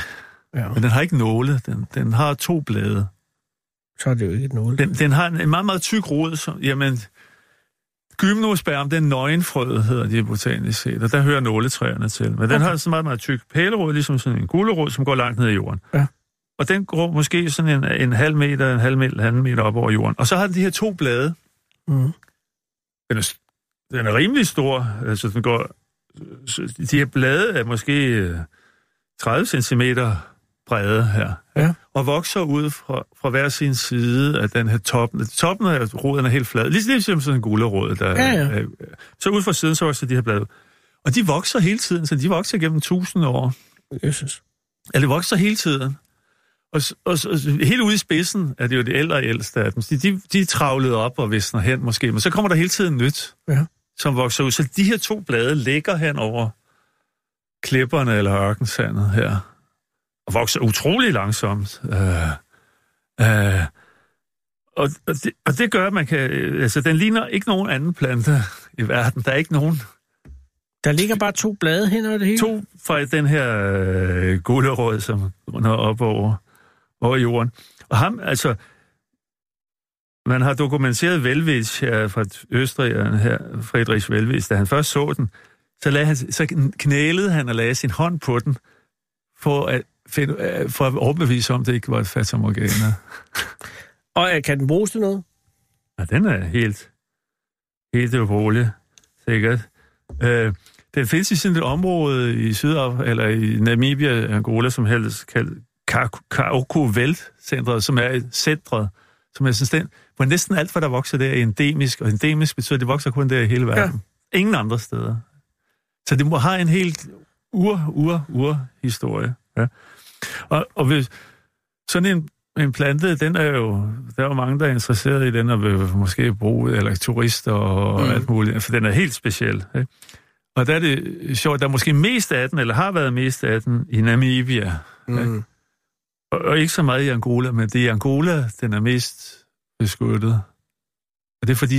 Ja. men den har ikke nåle, den, den har to blade. Så er det jo ikke et nål. Den, den har en, en meget, meget tyk rod, som, jamen, gymnosperm, den nøgenfrø, hedder de botanisk set, og der hører nåletræerne til. Men den Okay. har sådan en meget, meget tyk pælerod, ligesom sådan en gulerod, som går langt ned i jorden. Ja. Og den går måske sådan en, en halv meter, en halv meter, halv meter op over jorden. Og så har den de her to blade. Mm. Den er, den er rimelig stor. Altså, den går, de her blade er måske øh, 30 cm brede her. Ja. Og vokser ud fra, fra hver sin side af den her toppen. Toppen af roden er helt flad. Ligesom, ligesom sådan en gulerod. Der, Ja, ja. er- så ud fra siden, så vokser de her blade. Og de vokser hele tiden, så de vokser gennem tusind år. Jesus. Ja, det vokser hele tiden. Og, og, og helt ude i spidsen er det jo det ældre og ældste af dem. De, de, de er travlet op og visner hen måske, men så kommer der hele tiden nyt, Ja. Som vokser ud. Så de her to blade ligger hen over klipperne eller ørkensandet her, og vokser utrolig langsomt. Øh, øh, og, og, det, og det gør, at man kan... øh, Altså, den ligner ikke nogen anden plante i verden. Der er ikke nogen Der ligger bare to blade hen over det hele. to fra den her øh, gulerod, som når op over, over jorden. Og ham, altså, man har dokumenteret Velwitsch her fra Østrig, her, Friedrich Velwitsch, da han først så den, så, lagde han, så knælede han og lagde sin hånd på den, for at, finde, øh, for at overbevise om, det ikke var et fatamorgana. Og øh, kan den bruges til noget? Ja, den er helt, helt urolig, sikkert. Øh, den findes i sådan et område i Sydafrika, eller i Namibia, Angola, som helst kaldt Kaoko Veld centret som er et centret, som er sådan den, hvor næsten alt, hvad der vokser der, er endemisk, og endemisk betyder, at det vokser kun der i hele verden. Ja. Ingen andre steder. Så det må have en helt ur, ur, ur historie. Ja. Og, og hvis sådan en en plante, den er jo, der er jo mange, der er interesseret i den, og vil måske bruge, eller turister og Mm. alt muligt, for den er helt speciel. Ikke? Og der er det sjovt, der er måske mest af den, eller har været mest af den, i Namibia. Mm. Og, og ikke så meget i Angola, men det er i Angola, den er mest beskyttet. Og det er fordi,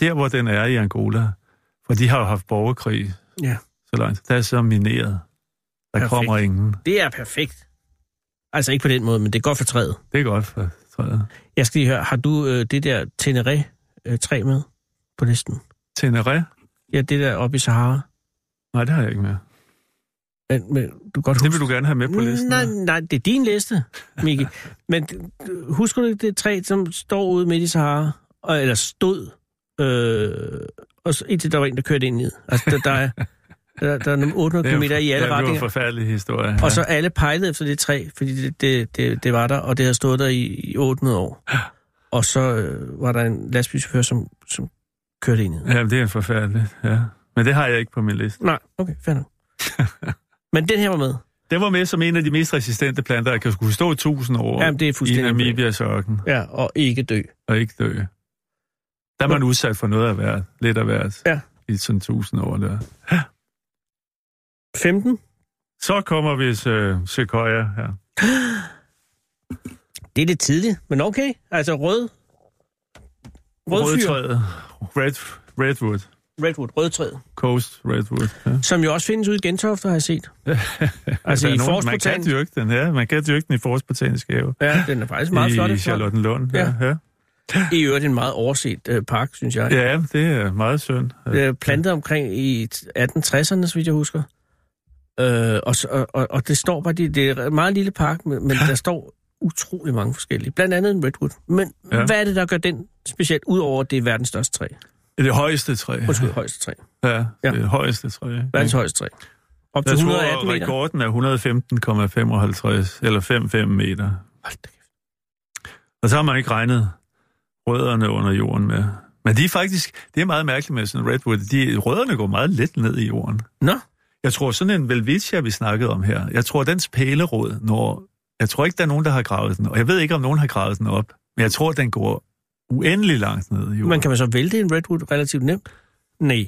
der hvor den er i Angola, for de har jo haft borgerkrig Ja. så langt, der er så mineret. Der Perfekt. kommer ingen. Det er perfekt. Altså ikke på den måde, men det er godt for træet. Det er godt for træet. Jeg skal lige høre, har du øh, det der Teneré-træ med på listen? Teneré? Ja, det der oppe i Sahara. Nej, det har jeg ikke med. Men, men du godt Det huske... vil du gerne have med på listen. Nej, nej, det er din liste, Mikkel. Men husker du ikke det træ, som står ude midt i Sahara? Og, eller stod, øh, og så, indtil der var en, der kørte ind i. Altså, der, der, er, der, der er nogle 800 Det er km i alle ja, Det retninger. en forfærdelig historie. Og så alle pejlede efter det træ, fordi det, det, det, det var der, og det havde stået der i, i 800 år. Og så øh, var der en lastbilchauffør, som, som kørte ind i det. Ja, det er forfærdeligt, ja. Men det har jeg ikke på min liste. Nej, okay, fair nok. Men den her var med. Den var med som en af de mest resistente planter, der kan skulle stå i tusind år Jamen, det er i. Namibias ørken Ja, og ikke dø. og ikke dø. Der er man udsat for noget af hvert, lidt af hvert, Ja. i sådan tusind år der. 15. Så kommer vi til Sequoia her. Det er lidt tidligt, men okay. Altså rød... Rød. Rødtræet. Red, redwood. Redwood, rødtræet. Coast redwood. Ja. Som jo også findes ude i Gentofte, har jeg set. Altså i nogen- Man kan dyrke den, ja. Man kan dyrke den i Forsbotanisk have. Ja, den er faktisk meget flot. I flot. Charlottenlund. Ja. Ja. I øvrigt en meget overset øh, park, synes jeg. Ja, det er meget synd. Det er plantet omkring i 1860'erne, så vidt jeg husker. Øh, og, og, og, det står bare, det, det er en meget lille park, men, men der står utrolig mange forskellige. Blandt andet en redwood. Men Ja. hvad er det, der gør den specielt, udover det er verdens største træ? Det højeste træ. Undskyld, højeste træ. Ja, Ja. det højeste træ. Verdens højeste træ. Op til Jeg 118 tror, meter. rekorden er 115,55 eller 55 meter. Hold da kæft. Og så har man ikke regnet rødderne under jorden med. Men de er faktisk, det er meget mærkeligt med sådan en redwood, de, rødderne går meget let ned i jorden. Nå, Jeg tror sådan en Velvicia, vi snakkede om her, jeg tror dens pælerod, når, jeg tror ikke, der er nogen, der har gravet den, og jeg ved ikke, om nogen har gravet den op, men jeg tror, den går uendelig langt ned i jorden. man kan man så vælte en redwood relativt nemt? Nej,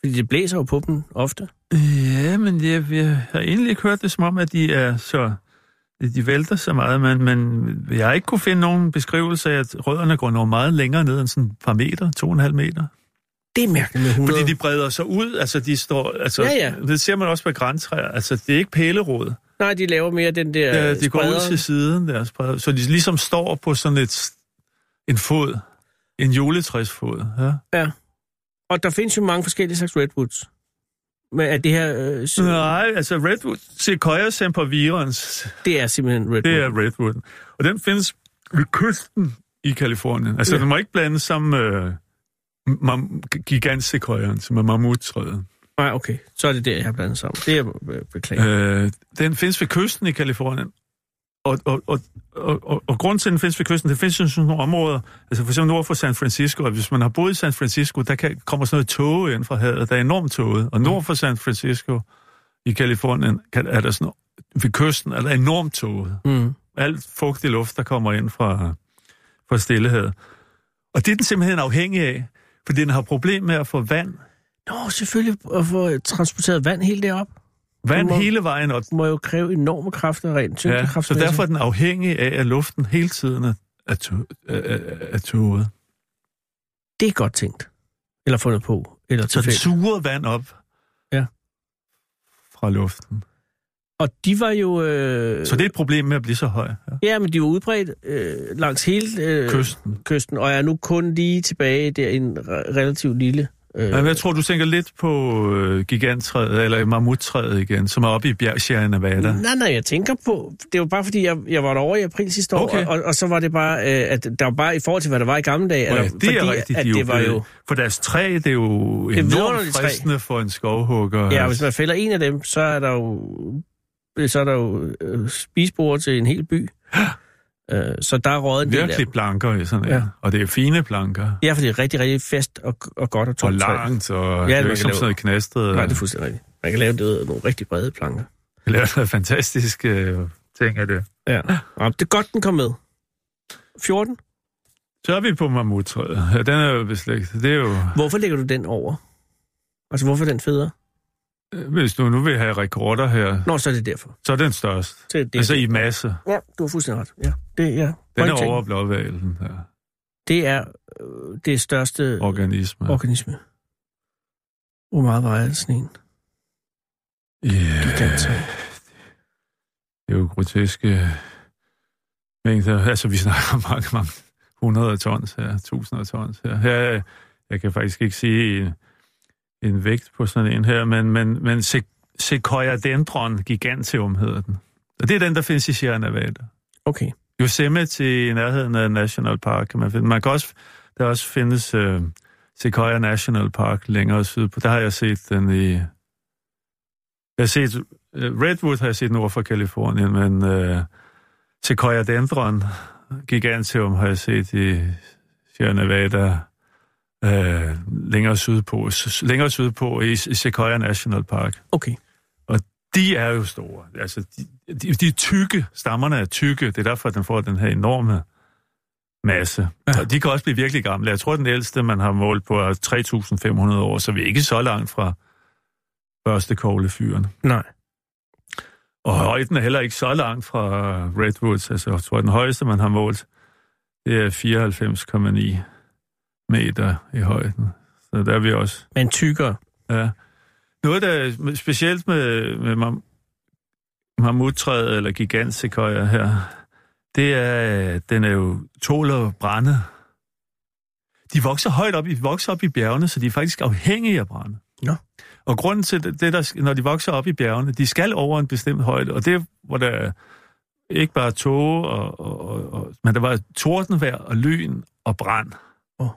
fordi det blæser jo på dem ofte. Ja, men jeg, jeg har egentlig ikke hørt det som om, at de er så... De vælter så meget, men, men jeg har ikke kunne finde nogen beskrivelse af, at rødderne går noget meget længere ned end sådan et par meter, to og en halv meter. Det er mærkeligt med 100. Fordi de breder sig ud, altså de står... Altså, Ja, ja. Det ser man også på græntræer, altså det er ikke pælerod. Nej, de laver mere den der Ja, de går ud til siden der, spreder. så de ligesom står på sådan et, en fod, en juletræsfod. Ja. Ja. Og der findes jo mange forskellige slags redwoods. Men er det her... Øh, Nej, altså Redwood, Sequoia sempervirens, det er simpelthen redwood. Det er redwood. Og den findes ved kysten i Kalifornien. Altså, Ja. den må ikke blandes sammen med mam- gigantsequoiaen, som er mammuttræet. Nej, okay. Så er det der, jeg har blandet sammen. Det er jeg øh, beklager. Øh, den findes ved kysten i Kalifornien. Og, og, og, og, og, og grunden til, at den findes ved kysten, det findes jo sådan nogle områder, altså for eksempel nord for San Francisco, og hvis man har boet i San Francisco, der kan, kommer sådan noget tåge ind fra havet, der er enormt tåget, og nord for San Francisco i Kalifornien, kan, er der sådan, ved kysten er der enormt tåget. Mm. alt fugtig luft, der kommer ind fra, fra stillehavet. Og det er den simpelthen afhængig af, fordi den har problem med at få vand, Nå, selvfølgelig at få transporteret vand helt derop. Vand må- hele vejen op. Det må jo kræve enorme kræfter rent Ja, tyngdekraft. så derfor er den afhængig af, at luften hele tiden er, er, er, er, er tåget. Det er godt tænkt. Eller fundet på. Eller Så den suger vand op Ja. fra luften. Og de var jo... Øh, Så det er et problem med at blive så høj. Ja. Ja, men de var udbredt øh, langs hele øh, Kysten. kysten, og er nu kun lige tilbage der i en re- relativt lille... Øh, Men jeg tror, du tænker lidt på øh, giganttræet, eller mammuttræet igen, som er oppe i bjergsjæren Nevada. Nej, nej, jeg tænker på... Det var bare fordi, jeg, jeg var derovre i april sidste år, Okay. og, og så var det bare, øh, at der var bare i forhold til, hvad der var i gamle dage, Ja, eller, det er fordi, rigtigt, at de er det var jo... For deres træ, det er jo et enormt fristende for en skovhugger. Ja, og hvis man fælder en af dem, så er der jo, så er der jo øh, spisbord til en hel by. Øh, så der er røget en del af Virkelig planker i sådan. Ja. Og det er fine planker. Ja, for det er rigtig, rigtig fast og, og godt og Og tungt træ. langt, og Ja, det er ikke som lave- sådan noget knastret. Nej, det er fuldstændig rigtigt. Man kan lave det, nogle rigtig brede planker. Det laver noget fantastiske øh, ting af det. Ja. ja. Det er godt, den kom med. 14. Så er vi på mammuttræet. Ja, den er jo beslægtet. Det er jo... Hvorfor lægger du den over? Altså, hvorfor er den federe? Hvis du nu vil have rekorder her, Nå, så er det derfor. så er den størst. Så er det, Altså i masse. Ja, du har fuldstændig ret. Ja, det, ja. Den er over blåvalen her. Det er øh, det største Organisme. organisme. Hvor meget vejer sådan en? Yeah. Gigantræ. Det er jo groteske mængder. Altså, vi snakker om mange, mange hundrede tons her, tusinder tons her. her jeg kan faktisk ikke sige en, en vægt på sådan en her, men, men, men Se- Sequoia dendron giganteum hedder den. Og det er den, der findes i Sierra Nevada. Okay. Yosemite i nærheden af National Park kan man finde. Man kan også, der også findes øh, Sequoia National Park længere sydpå. Der har jeg set den i... Jeg har set... Øh, Redwood har jeg set nord for Kalifornien, men øh, Sequoia dendron Gigantium, har jeg set i Sierra Nevada øh, længere sydpå, længere sydpå i, i Sequoia National Park. Okay. De er jo store. Altså, de, de, de er tykke. Stammerne er tykke. Det er derfor, at den får den her enorme masse. Ja. Og de kan også blive virkelig gamle. Jeg tror, den ældste, man har målt på, er 3.500 år, så vi er ikke så langt fra første koglefyren. Nej. Og højden er heller ikke så langt fra Redwoods. Altså, jeg tror, den højeste, man har målt, det er 94,9 meter i højden. Så der er vi også Men tykkere. Ja. Noget, der er specielt med, med mam, mammuttræet eller gigantsequoia her, det er, den er jo tåler brænde. de vokser højt op, de vokser op i bjergene, så de er faktisk afhængige af brænde. Nå. Og grunden til det, der, når de vokser op i bjergene, de skal over en bestemt højde, og det hvor der ikke bare tåge, og, og, og, og, men der var tordenvejr og lyn og brand. Åh.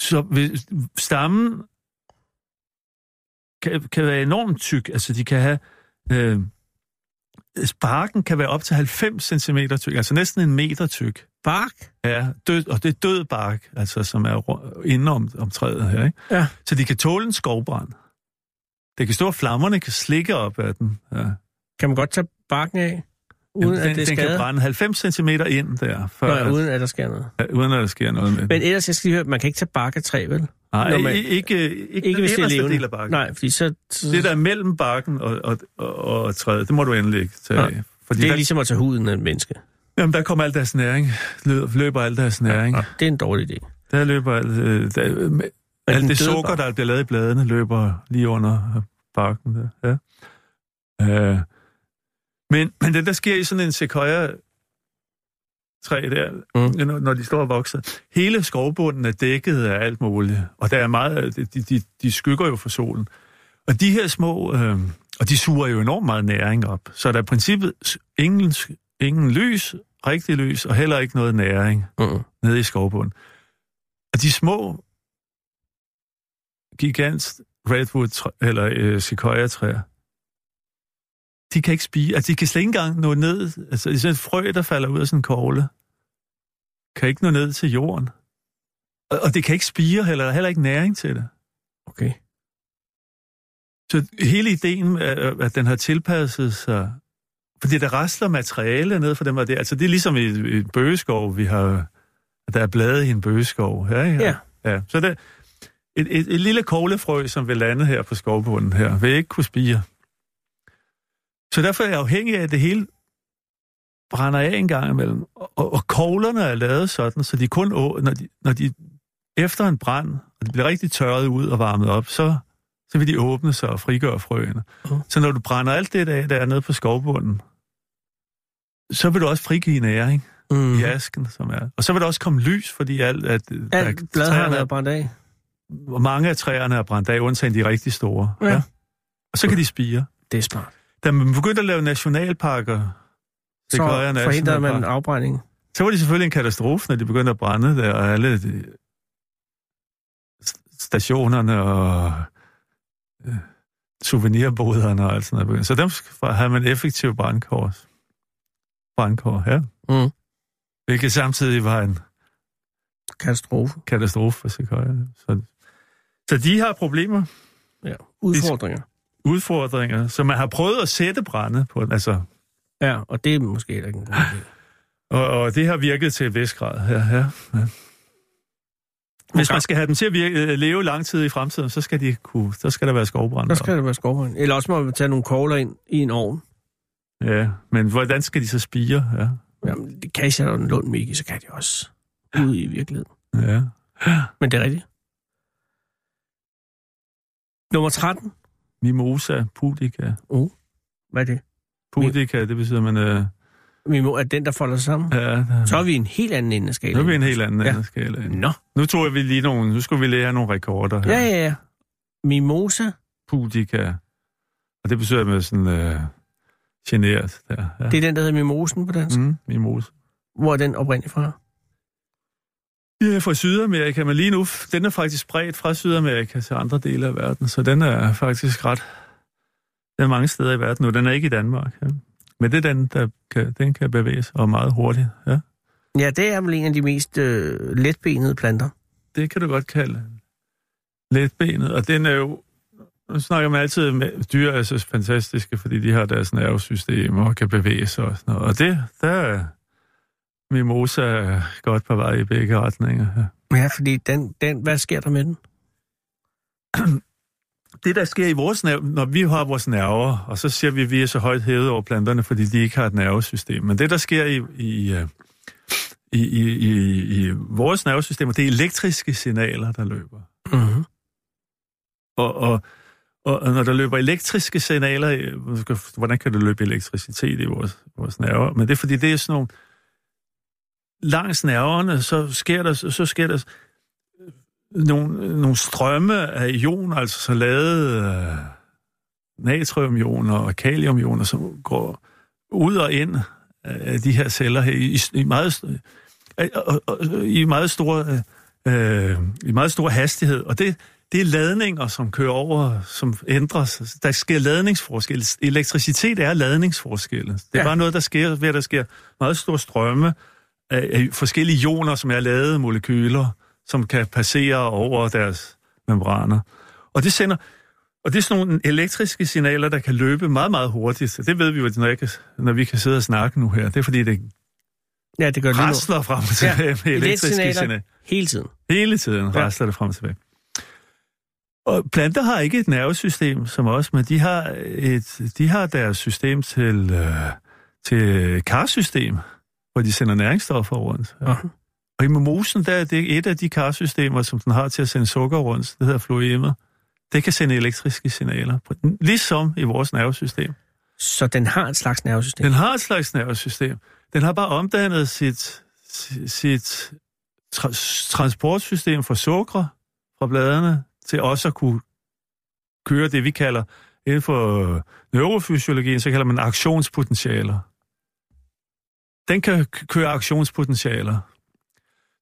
Så hvis stammen kan, kan være enormt tyk, altså de kan have... Øh, barken kan være op til 90 cm tyk, altså næsten en meter tyk. Bark? Ja, død, og det er død bark, altså, som er inde om, om træet her. Ikke? Ja. Så de kan tåle en skovbrand. Det kan stå, at flammerne kan slikke op af den. Ja. Kan man godt tage barken af, uden Jamen, at den, det den kan skader? brænde 90 cm ind der, før, Nå, ja, uden at der sker noget. ja, uden at der sker noget med. Men ellers, jeg skal lige høre, man kan ikke tage bark af træ, vel? Nej, når man- ikke, ikke, ikke, Ikke hvis det er inderste levende. del af barken. Nej, fordi så... så Det der er mellem barken og, og, og, og træet, det må du endelig ikke tage Ja. Fordi det er der, ligesom at tage huden af et menneske. jamen, der kommer al deres næring. Løb, løber al deres næring. Ja, det er en dårlig idé. Der løber alt, øh, der, Men alt den det sukker, bark- der bliver lavet i bladene, løber lige under barken der. Ja. Øh, men, men det, der sker i sådan en sequoia træ der, Mm. når, de står og vokser, hele skovbunden er dækket af alt muligt, og der er meget, de, de, de skygger jo for solen. Og de her små, øh, og de suger jo enormt meget næring op, så der er i princippet ingen, ingen lys, rigtig lys, og heller ikke noget næring Mm. nede i skovbunden. Og de små gigant redwood eller øh, sequoia træer, de kan ikke spige, altså de kan slet ikke engang nå ned, altså det er sådan et frø, der falder ud af sådan en kogle, kan ikke nå ned til jorden. Og, og det kan ikke spire heller, der er heller ikke næring til det. Okay. Så hele ideen, er, at den har tilpasset sig, fordi der rastler materiale ned for dem, og det, altså det er ligesom i i en bøgeskov, vi har, der er blade i en bøgeskov. Ja, ja. Ja. ja. Så det, et, et, et lille koglefrø, som vil lande her på skovbunden her, vil ikke kunne spire. Så derfor er jeg afhængig af, at det hele brænder af en gang imellem. Og, og, og koglerne er lavet sådan, så de kun, å- når de, når de efter en brand, og de bliver rigtig tørret ud og varmet op, så, så vil de åbne sig og frigøre frøene. Mhm. Så når du brænder alt det af, der er nede på skovbunden, så vil du også frigive næring Mm. i asken, som er. Og så vil der også komme lys, fordi alt, at, Alt blad har været brændt af. og mange af træerne er brændt af, undtagen de rigtig store. Ja. Og så kan de spire. Det er smart. Da man begyndte at lave nationalparker, Så Sequoia forhindrer man afbrænding. så var det selvfølgelig en katastrofe, når de begyndte at brænde der, og alle de, st- stationerne og øh, souvenirboderne og alt sådan noget. Så dem havde man effektiv brandkår. Brandkår, ja. Mm. Hvilket samtidig var en Katastrofe. katastrofe for Sequoia. Så, så de har problemer, Ja. Udfordringer. Udfordringer, så man har prøvet at sætte brænde på altså, Ja, og det er måske ikke en god idé. og, og det har virket til et vis grad. Ja, ja, ja. Hvis man skal have dem til at virke, øh, leve lang tid i fremtiden, så skal, de kunne, så skal der være skovbrand. Der skal det være skovbrand. Eller også må man tage nogle kogler ind i en ovn. Ja, men hvordan skal de så spire? Ja, Jamen, det kan jeg en lund Miki, så kan de også ud i virkeligheden. ja. Men det er rigtigt. Nummer 13. Mimosa pudica. Hvad er det? Pudica, det betyder, man... Øh, Mimo er den, der folder sig sammen. ja, der, Så er vi en helt anden ende af nu skalaen. er vi en helt anden Ja. skala. Nå. Nu tror jeg, vi lige nogle, nu skulle vi lige have nogle rekorder her. Ja, ja, ja. Mimosa. Pudica. Og det betyder med sådan øh, generet der. Ja. Det er den, der hedder mimosen på dansk. Mm. Mm, mimosa. Hvor er den oprindeligt fra? Ja, fra Sydamerika, men lige nu, den er faktisk spredt fra Sydamerika til andre dele af verden, så den er faktisk ret... Den er mange steder i verden nu. Den er ikke i Danmark. Ja. Men det er den, der kan, den kan bevæge sig, og meget hurtigt. Ja. Ja, det er vel en af de mest øh, letbenede planter. Det kan du godt kalde letbenet, og den er jo... Nu snakker man altid med dyr, er så fantastiske, fordi de har deres nervesystem og kan bevæge sig og sådan noget. Og det, der er mimosa godt på vej i begge retninger. Ja. Ja, fordi den, den, hvad sker der med den? det, der sker i vores nerve, når vi har vores nerver, og så siger vi, at vi er så højt hævet over planterne, fordi de ikke har et nervesystem. Men det, der sker i, i, øh, i, i, i, i vores nervesystem, det er elektriske signaler, der løber. Mm-hmm. Og, og, og, og når der løber elektriske signaler, øh, hvordan kan der løbe elektricitet i vores, vores nerver? Men det er fordi, det er sådan nogle langs nerverne, så sker der, så sker der nogle, nogle strømme af ioner, altså så lavet øh, natriumioner og kaliumioner, som går ud og ind af de her celler her i, i meget, i meget store øh, i meget stor hastighed. Og det, det er ladninger, som kører over, som ændres. Der sker ladningsforskel. Elektricitet er ladningsforskelle. Det er ja. bare noget, der sker ved, at der sker meget store strømme af, af forskellige ioner, som er lavede molekyler, som kan passere over deres membraner. Og det sender, og det er sådan nogle elektriske signaler, der kan løbe meget, meget hurtigt. Det ved vi jo, når, kan, når vi kan sidde og snakke nu her. Det er fordi, det ja, det gør rasler frem og tilbage ja, med elektriske signaler. Hele tiden. Hele tiden ja. rasler det frem og tilbage. Og planter har ikke et nervesystem som os, men de har, et, de har deres system til, øh, til karsystem, hvor de sender næringsstoffer rundt. Ja. Og i mimosen, der er det et af de karsystemer, som den har til at sende sukker rundt. Det hedder floemer. Det kan sende elektriske signaler, ligesom i vores nervesystem. Så den har et slags nervesystem? Den har et slags nervesystem. Den har bare omdannet sit, sit tra- transportsystem for sukker fra bladene til også at kunne køre det, vi kalder inden for neurofysiologien, så kalder man aktionspotentialer. Den kan køre aktionspotentialer.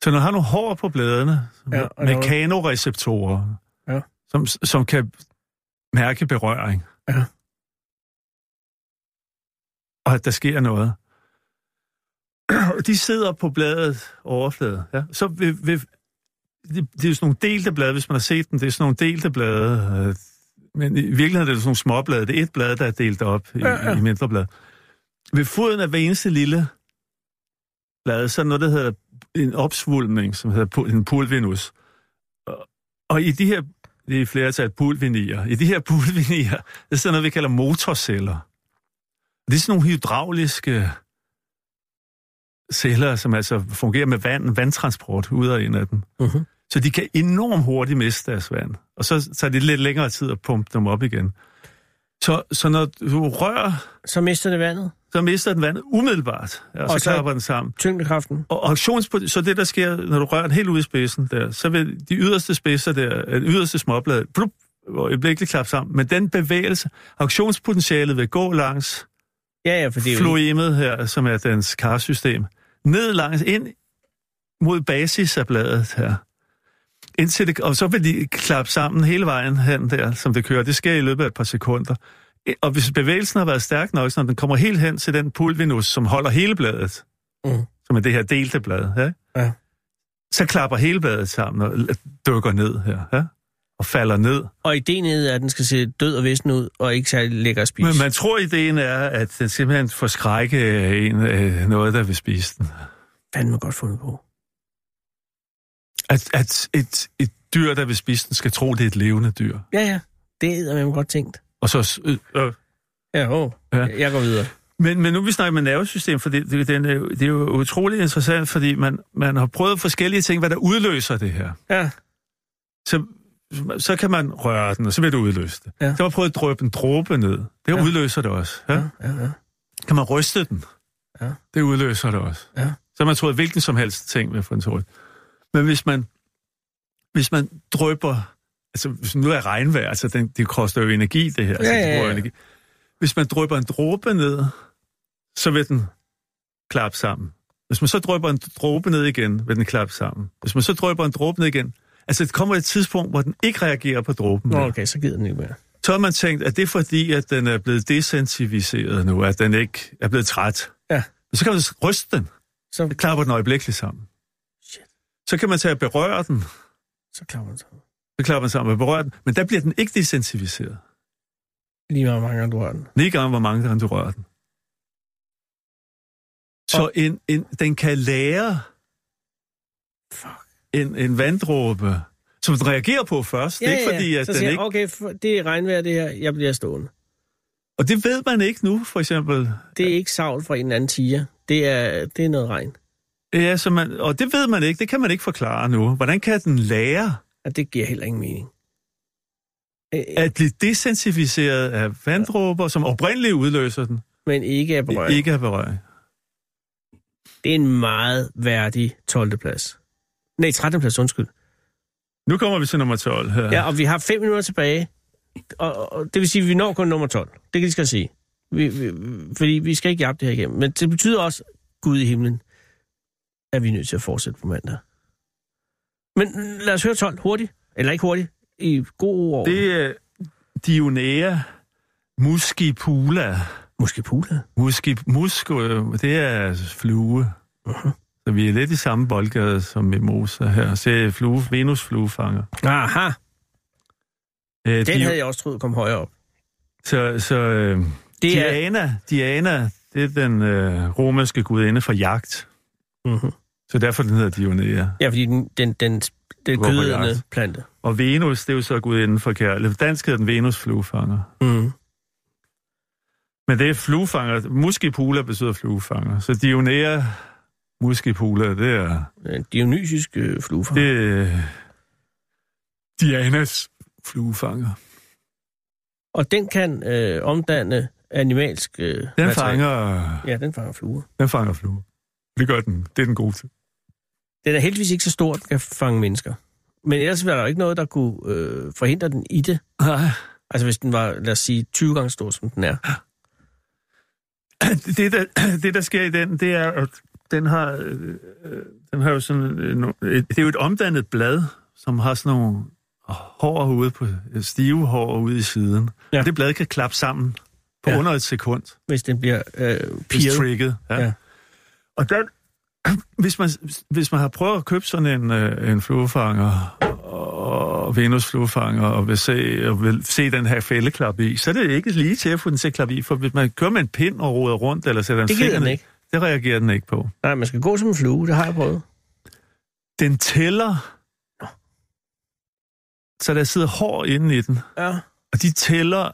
Så når du har nogle hår på bladene, ja, mekanoreceptorer, ja. som, som kan mærke berøring, ja. og at der sker noget, de sidder på bladet overflade. Ja. Så vil, vil, det, det er jo sådan nogle delte blade, hvis man har set dem, det er sådan nogle delte blade. Øh, men i virkeligheden er det sådan nogle småblade. Det er et blad, der er delt op i, ja, ja. i mindre blade. Ved foden af hver eneste lille blad, så er noget, der hedder en opsvulmning, som hedder en pulvinus. Og, og i de her, det er flertal pulvinier, i de her pulvinier, det er sådan noget, vi kalder motorceller. Det er sådan nogle hydrauliske celler, som altså fungerer med vand, vandtransport ud og ind af dem. Uh-huh. Så de kan enormt hurtigt miste deres vand. Og så tager det lidt længere tid at pumpe dem op igen. Så, så når du rører... Så mister det vandet? Så mister den vandet umiddelbart. Ja, og, og så, klapper den sammen. Tyngdekraften? Og aktions, så det, der sker, når du rører den helt ud i spidsen der, så vil de yderste spidser der, de yderste småblad, plup, hvor øjeblikkeligt klappe sammen. Men den bevægelse, aktionspotentialet vil gå langs ja, ja, for det floemet her, som er dens karsystem, ned langs ind mod basis af bladet her. Indtil det, og så vil de klappe sammen hele vejen hen der, som det kører. Det sker i løbet af et par sekunder. Og hvis bevægelsen har været stærk nok, så den kommer helt hen til den pulvinus, som holder hele bladet, mm. som er det her delte blad, ja? Ja. så klapper hele bladet sammen og dykker ned her. Ja? og falder ned. Og ideen er, at den skal se død og visken ud, og ikke særlig lækker at spise. Men man tror, ideen er, at den simpelthen forskrække en øh, noget, der vil spise den. Fanden godt fundet på. At, at et, et dyr, der vil spise den, skal tro, det er et levende dyr. Ja, ja. Det er man godt tænkt. Og så... Øh, øh. Ja, åh. Ja. Jeg går videre. Men, men nu vi snakker med nervesystem, for det, det, det, er, det er jo utroligt interessant, fordi man, man har prøvet forskellige ting, hvad der udløser det her. Ja. Så så kan man røre den, og så vil det udløse det. Ja. Så har man prøvet at drøbe en dråbe ned. Det ja. udløser det også. Ja? Ja, ja, ja. Kan man ryste den? Ja. Det udløser det også. Ja. Så har man troet hvilken som helst ting med for en. Men hvis man, hvis man drøber, altså hvis nu er regnvejr, altså den, det koster jo energi, det her. Altså, ja, ja, ja. Energi. Hvis man drøber en dråbe ned, så vil den klappe sammen. Hvis man så drøber en dråbe ned igen, vil den klappe sammen. Hvis man så drøber en dråbe ned igen, Altså, det kommer et tidspunkt, hvor den ikke reagerer på dråben. Nå, okay, så gider den ikke mere. Så har man tænkt, at det er fordi, at den er blevet desensitiviseret nu, at den ikke er blevet træt. Ja. Men så kan man ryste den. Så det klapper den øjeblikkeligt sammen. Shit. Så kan man tage og berøre den. Så klapper den sammen. Så klapper den sammen og berører den. Men der bliver den ikke desensitiviseret. Lige hvor mange gange du rører den. Lige gange, hvor mange gange du rører den. Så og... en, en, den kan lære Fuck en, en vanddråbe, som den reagerer på først. Ja, det er ikke fordi, at så den siger, ikke... okay, det er regnvejr det her, jeg bliver stående. Og det ved man ikke nu, for eksempel. Det er ikke savl fra en eller anden tiger. Det er, det er noget regn. Ja, så man, og det ved man ikke. Det kan man ikke forklare nu. Hvordan kan den lære? Ja, det giver heller ingen mening. At blive desensitiviseret af vanddråber, som oprindeligt udløser den. Men ikke af berøring. Ikke af berøring. Det er en meget værdig 12. plads. Nej, 13. plads, undskyld. Nu kommer vi til nummer 12 her. Ja, og vi har fem minutter tilbage. Og, og det vil sige, at vi når kun nummer 12. Det kan de skal sige. Vi, vi, fordi vi skal ikke jagte det her igennem. Men det betyder også, Gud i himlen, at vi er nødt til at fortsætte på mandag. Men lad os høre 12 hurtigt. Eller ikke hurtigt. I god ord. Det er Dionea muscipula. Muskipula. Muski, musko, det er flue. Uh-huh. Så vi er lidt i samme boldgade som Mimosa her. Så flue, Venus fluefanger. Aha, Øh, den havde jeg også troet kom højere op. Så, så øh, Det er... Diana, Diana, det er den øh, romerske gudinde for jagt. Uh-huh. Så derfor den hedder Dionea. Ja, fordi den, den, den, den jagt. plante. Og Venus, det er jo så gudinden for kærlighed. Dansk hedder den Venus fluefanger. Mm. Men det er fluefanger. Muskipula betyder fluefanger. Så Dionea muskipula, det er, En dionysisk øh, fluefanger. det er Dianas fluefanger. Og den kan øh, omdanne animalsk øh, Den materiale. fanger, Ja, den fanger fluer. den fanger flue. Det gør den. Det er den gode til. Den er heldigvis ikke så stor, at den kan fange mennesker. Men ellers var der jo ikke noget, der kunne øh, forhindre den i det. Altså hvis den var, lad os sige, 20 gange stor, som den er. det, der, det, der sker i den, det er, at den har, øh, øh, den har jo sådan, øh, det er jo et omdannet blad, som har sådan nogle hår ude på, stive hår ude i siden. Ja. Og det blad kan klappe sammen på Ja. under et sekund. Hvis den bliver øh, Hvis pirret. trigget. Ja. Ja. Og der, hvis, man, hvis man har prøvet at købe sådan en, øh, en fluefanger, og Venus fluefanger, og vil se, og vil se den her fældeklap i, så er det ikke lige til at få den til at klappe i, for hvis man kører med en pind og roder rundt, eller sætter en Det gider den ikke. Det reagerer den ikke på. Nej, man skal gå som en flue, det har jeg prøvet. Den tæller, så der sidder hår inde i den, Ja. og de tæller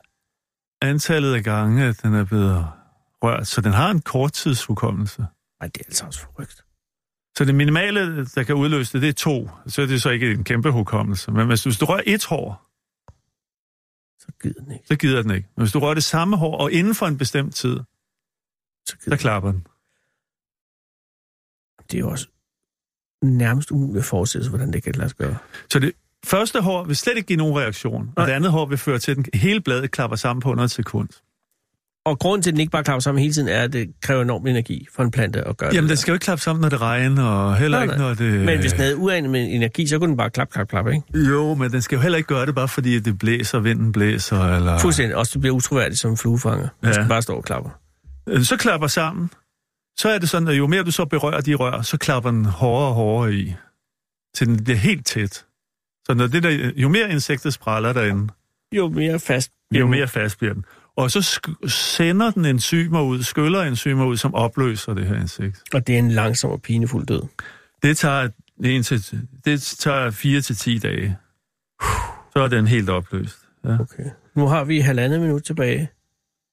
antallet af gange, at den er blevet rørt, så den har en korttidshukommelse. Ej, det er altså også forrygt. Så det minimale, der kan udløse det, det er to. Så er det så ikke en kæmpe hukommelse. Men hvis, hvis du rører et hår, Så gider den ikke. så gider den ikke. Men hvis du rører det samme hår, og inden for en bestemt tid, Så så klapper den. Det er jo også nærmest umuligt at forestille sig, hvordan det kan lade sig gøre. Så det første hår vil slet ikke give nogen reaktion, og Nej. det andet hår vil føre til, at den hele bladet klapper sammen på under et sekund. Og grunden til, at den ikke bare klapper sammen hele tiden, er, at det kræver enorm energi for en plante at gøre Jamen, det. den skal jo ikke klappe sammen, når det regner, og heller Nej, ikke, når det... Men hvis den havde uanet med energi, så kunne den bare klap, klap, klap, ikke? Jo, men den skal jo heller ikke gøre det, bare fordi det blæser, vinden blæser, eller... Fuldstændig. Også det bliver utroværdigt som en fluefanger. Den Ja. skal bare stå og klapper. Øh, Så klapper sammen. Så er det sådan, at jo mere du så berører de rør, så klapper den hårdere og hårdere i. Til den bliver helt tæt. Så når det der, jo mere insektet spræller derinde, Jo mere fast. jo mere fast bliver den. Og så sender den enzymer ud, skyller enzymer ud, som opløser det her insekt. Og det er en langsom og pinefuld død. Det tager, en til, det tager 4 til 10 dage. Så er den helt opløst. Ja. Okay. Nu har vi halvandet minut tilbage,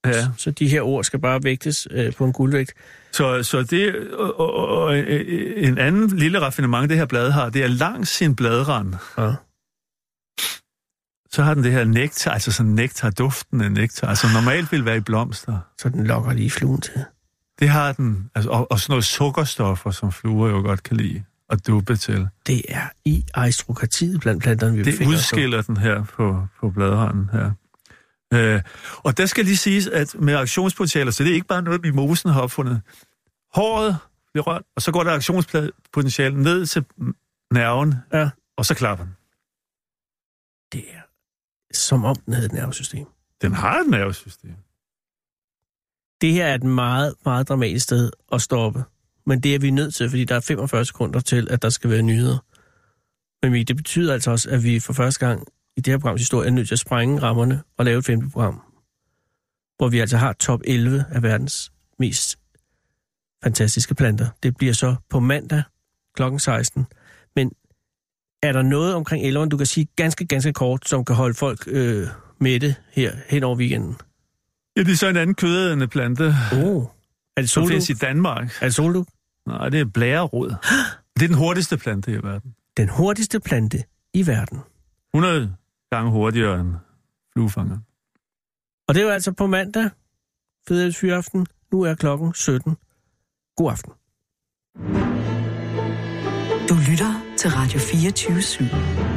ja. så de her ord skal bare vægtes øh, på en guldvægt. Så, så det, og, og, og øh, en anden lille raffinement, det her blad har, det er langs sin bladrand. Ja. Så har den det her nektar, altså sådan nektar, duften af nektar, altså normalt vil være i blomster. Så den lokker lige fluen til. Det har den, altså, og, og sådan noget sukkerstoffer, som fluer jo godt kan lide at duppe til. Det er i aristokratiet blandt planterne, vi Det udskiller den her på, på bladranden her. Øh, og der skal lige siges, at med aktionspotentialer, så det er ikke bare noget, mimosen har opfundet. Håret bliver rørt, og så går der aktionspotentiale ned til nerven, Ja. og så klapper den. Det er som om den havde et nervesystem. Den har et nervesystem. Det her er et meget, meget dramatisk sted at stoppe. Men det er vi nødt til, fordi der er 45 sekunder til, at der skal være nyheder. Men det betyder altså også, at vi for første gang i det her programs historie er nødt til at sprænge rammerne og lave et femte program. Hvor vi altså har top 11 af verdens mest fantastiske planter. Det bliver så på mandag kl. 16. Er der noget omkring 11'eren, du kan sige ganske, ganske kort, som kan holde folk øh, mætte her hen over weekenden? Ja, det er så en anden kødædende plante, Oh. Er det som soldug? findes i Danmark. Er det soldug? Nej, det er blærerod. Det er den hurtigste plante i verden. Den hurtigste plante i verden. 100 gange hurtigere end fluefanger. Og det er jo altså på mandag, Fyraften. Nu er klokken 17. God aften. Du lytter til Radio 24 /7.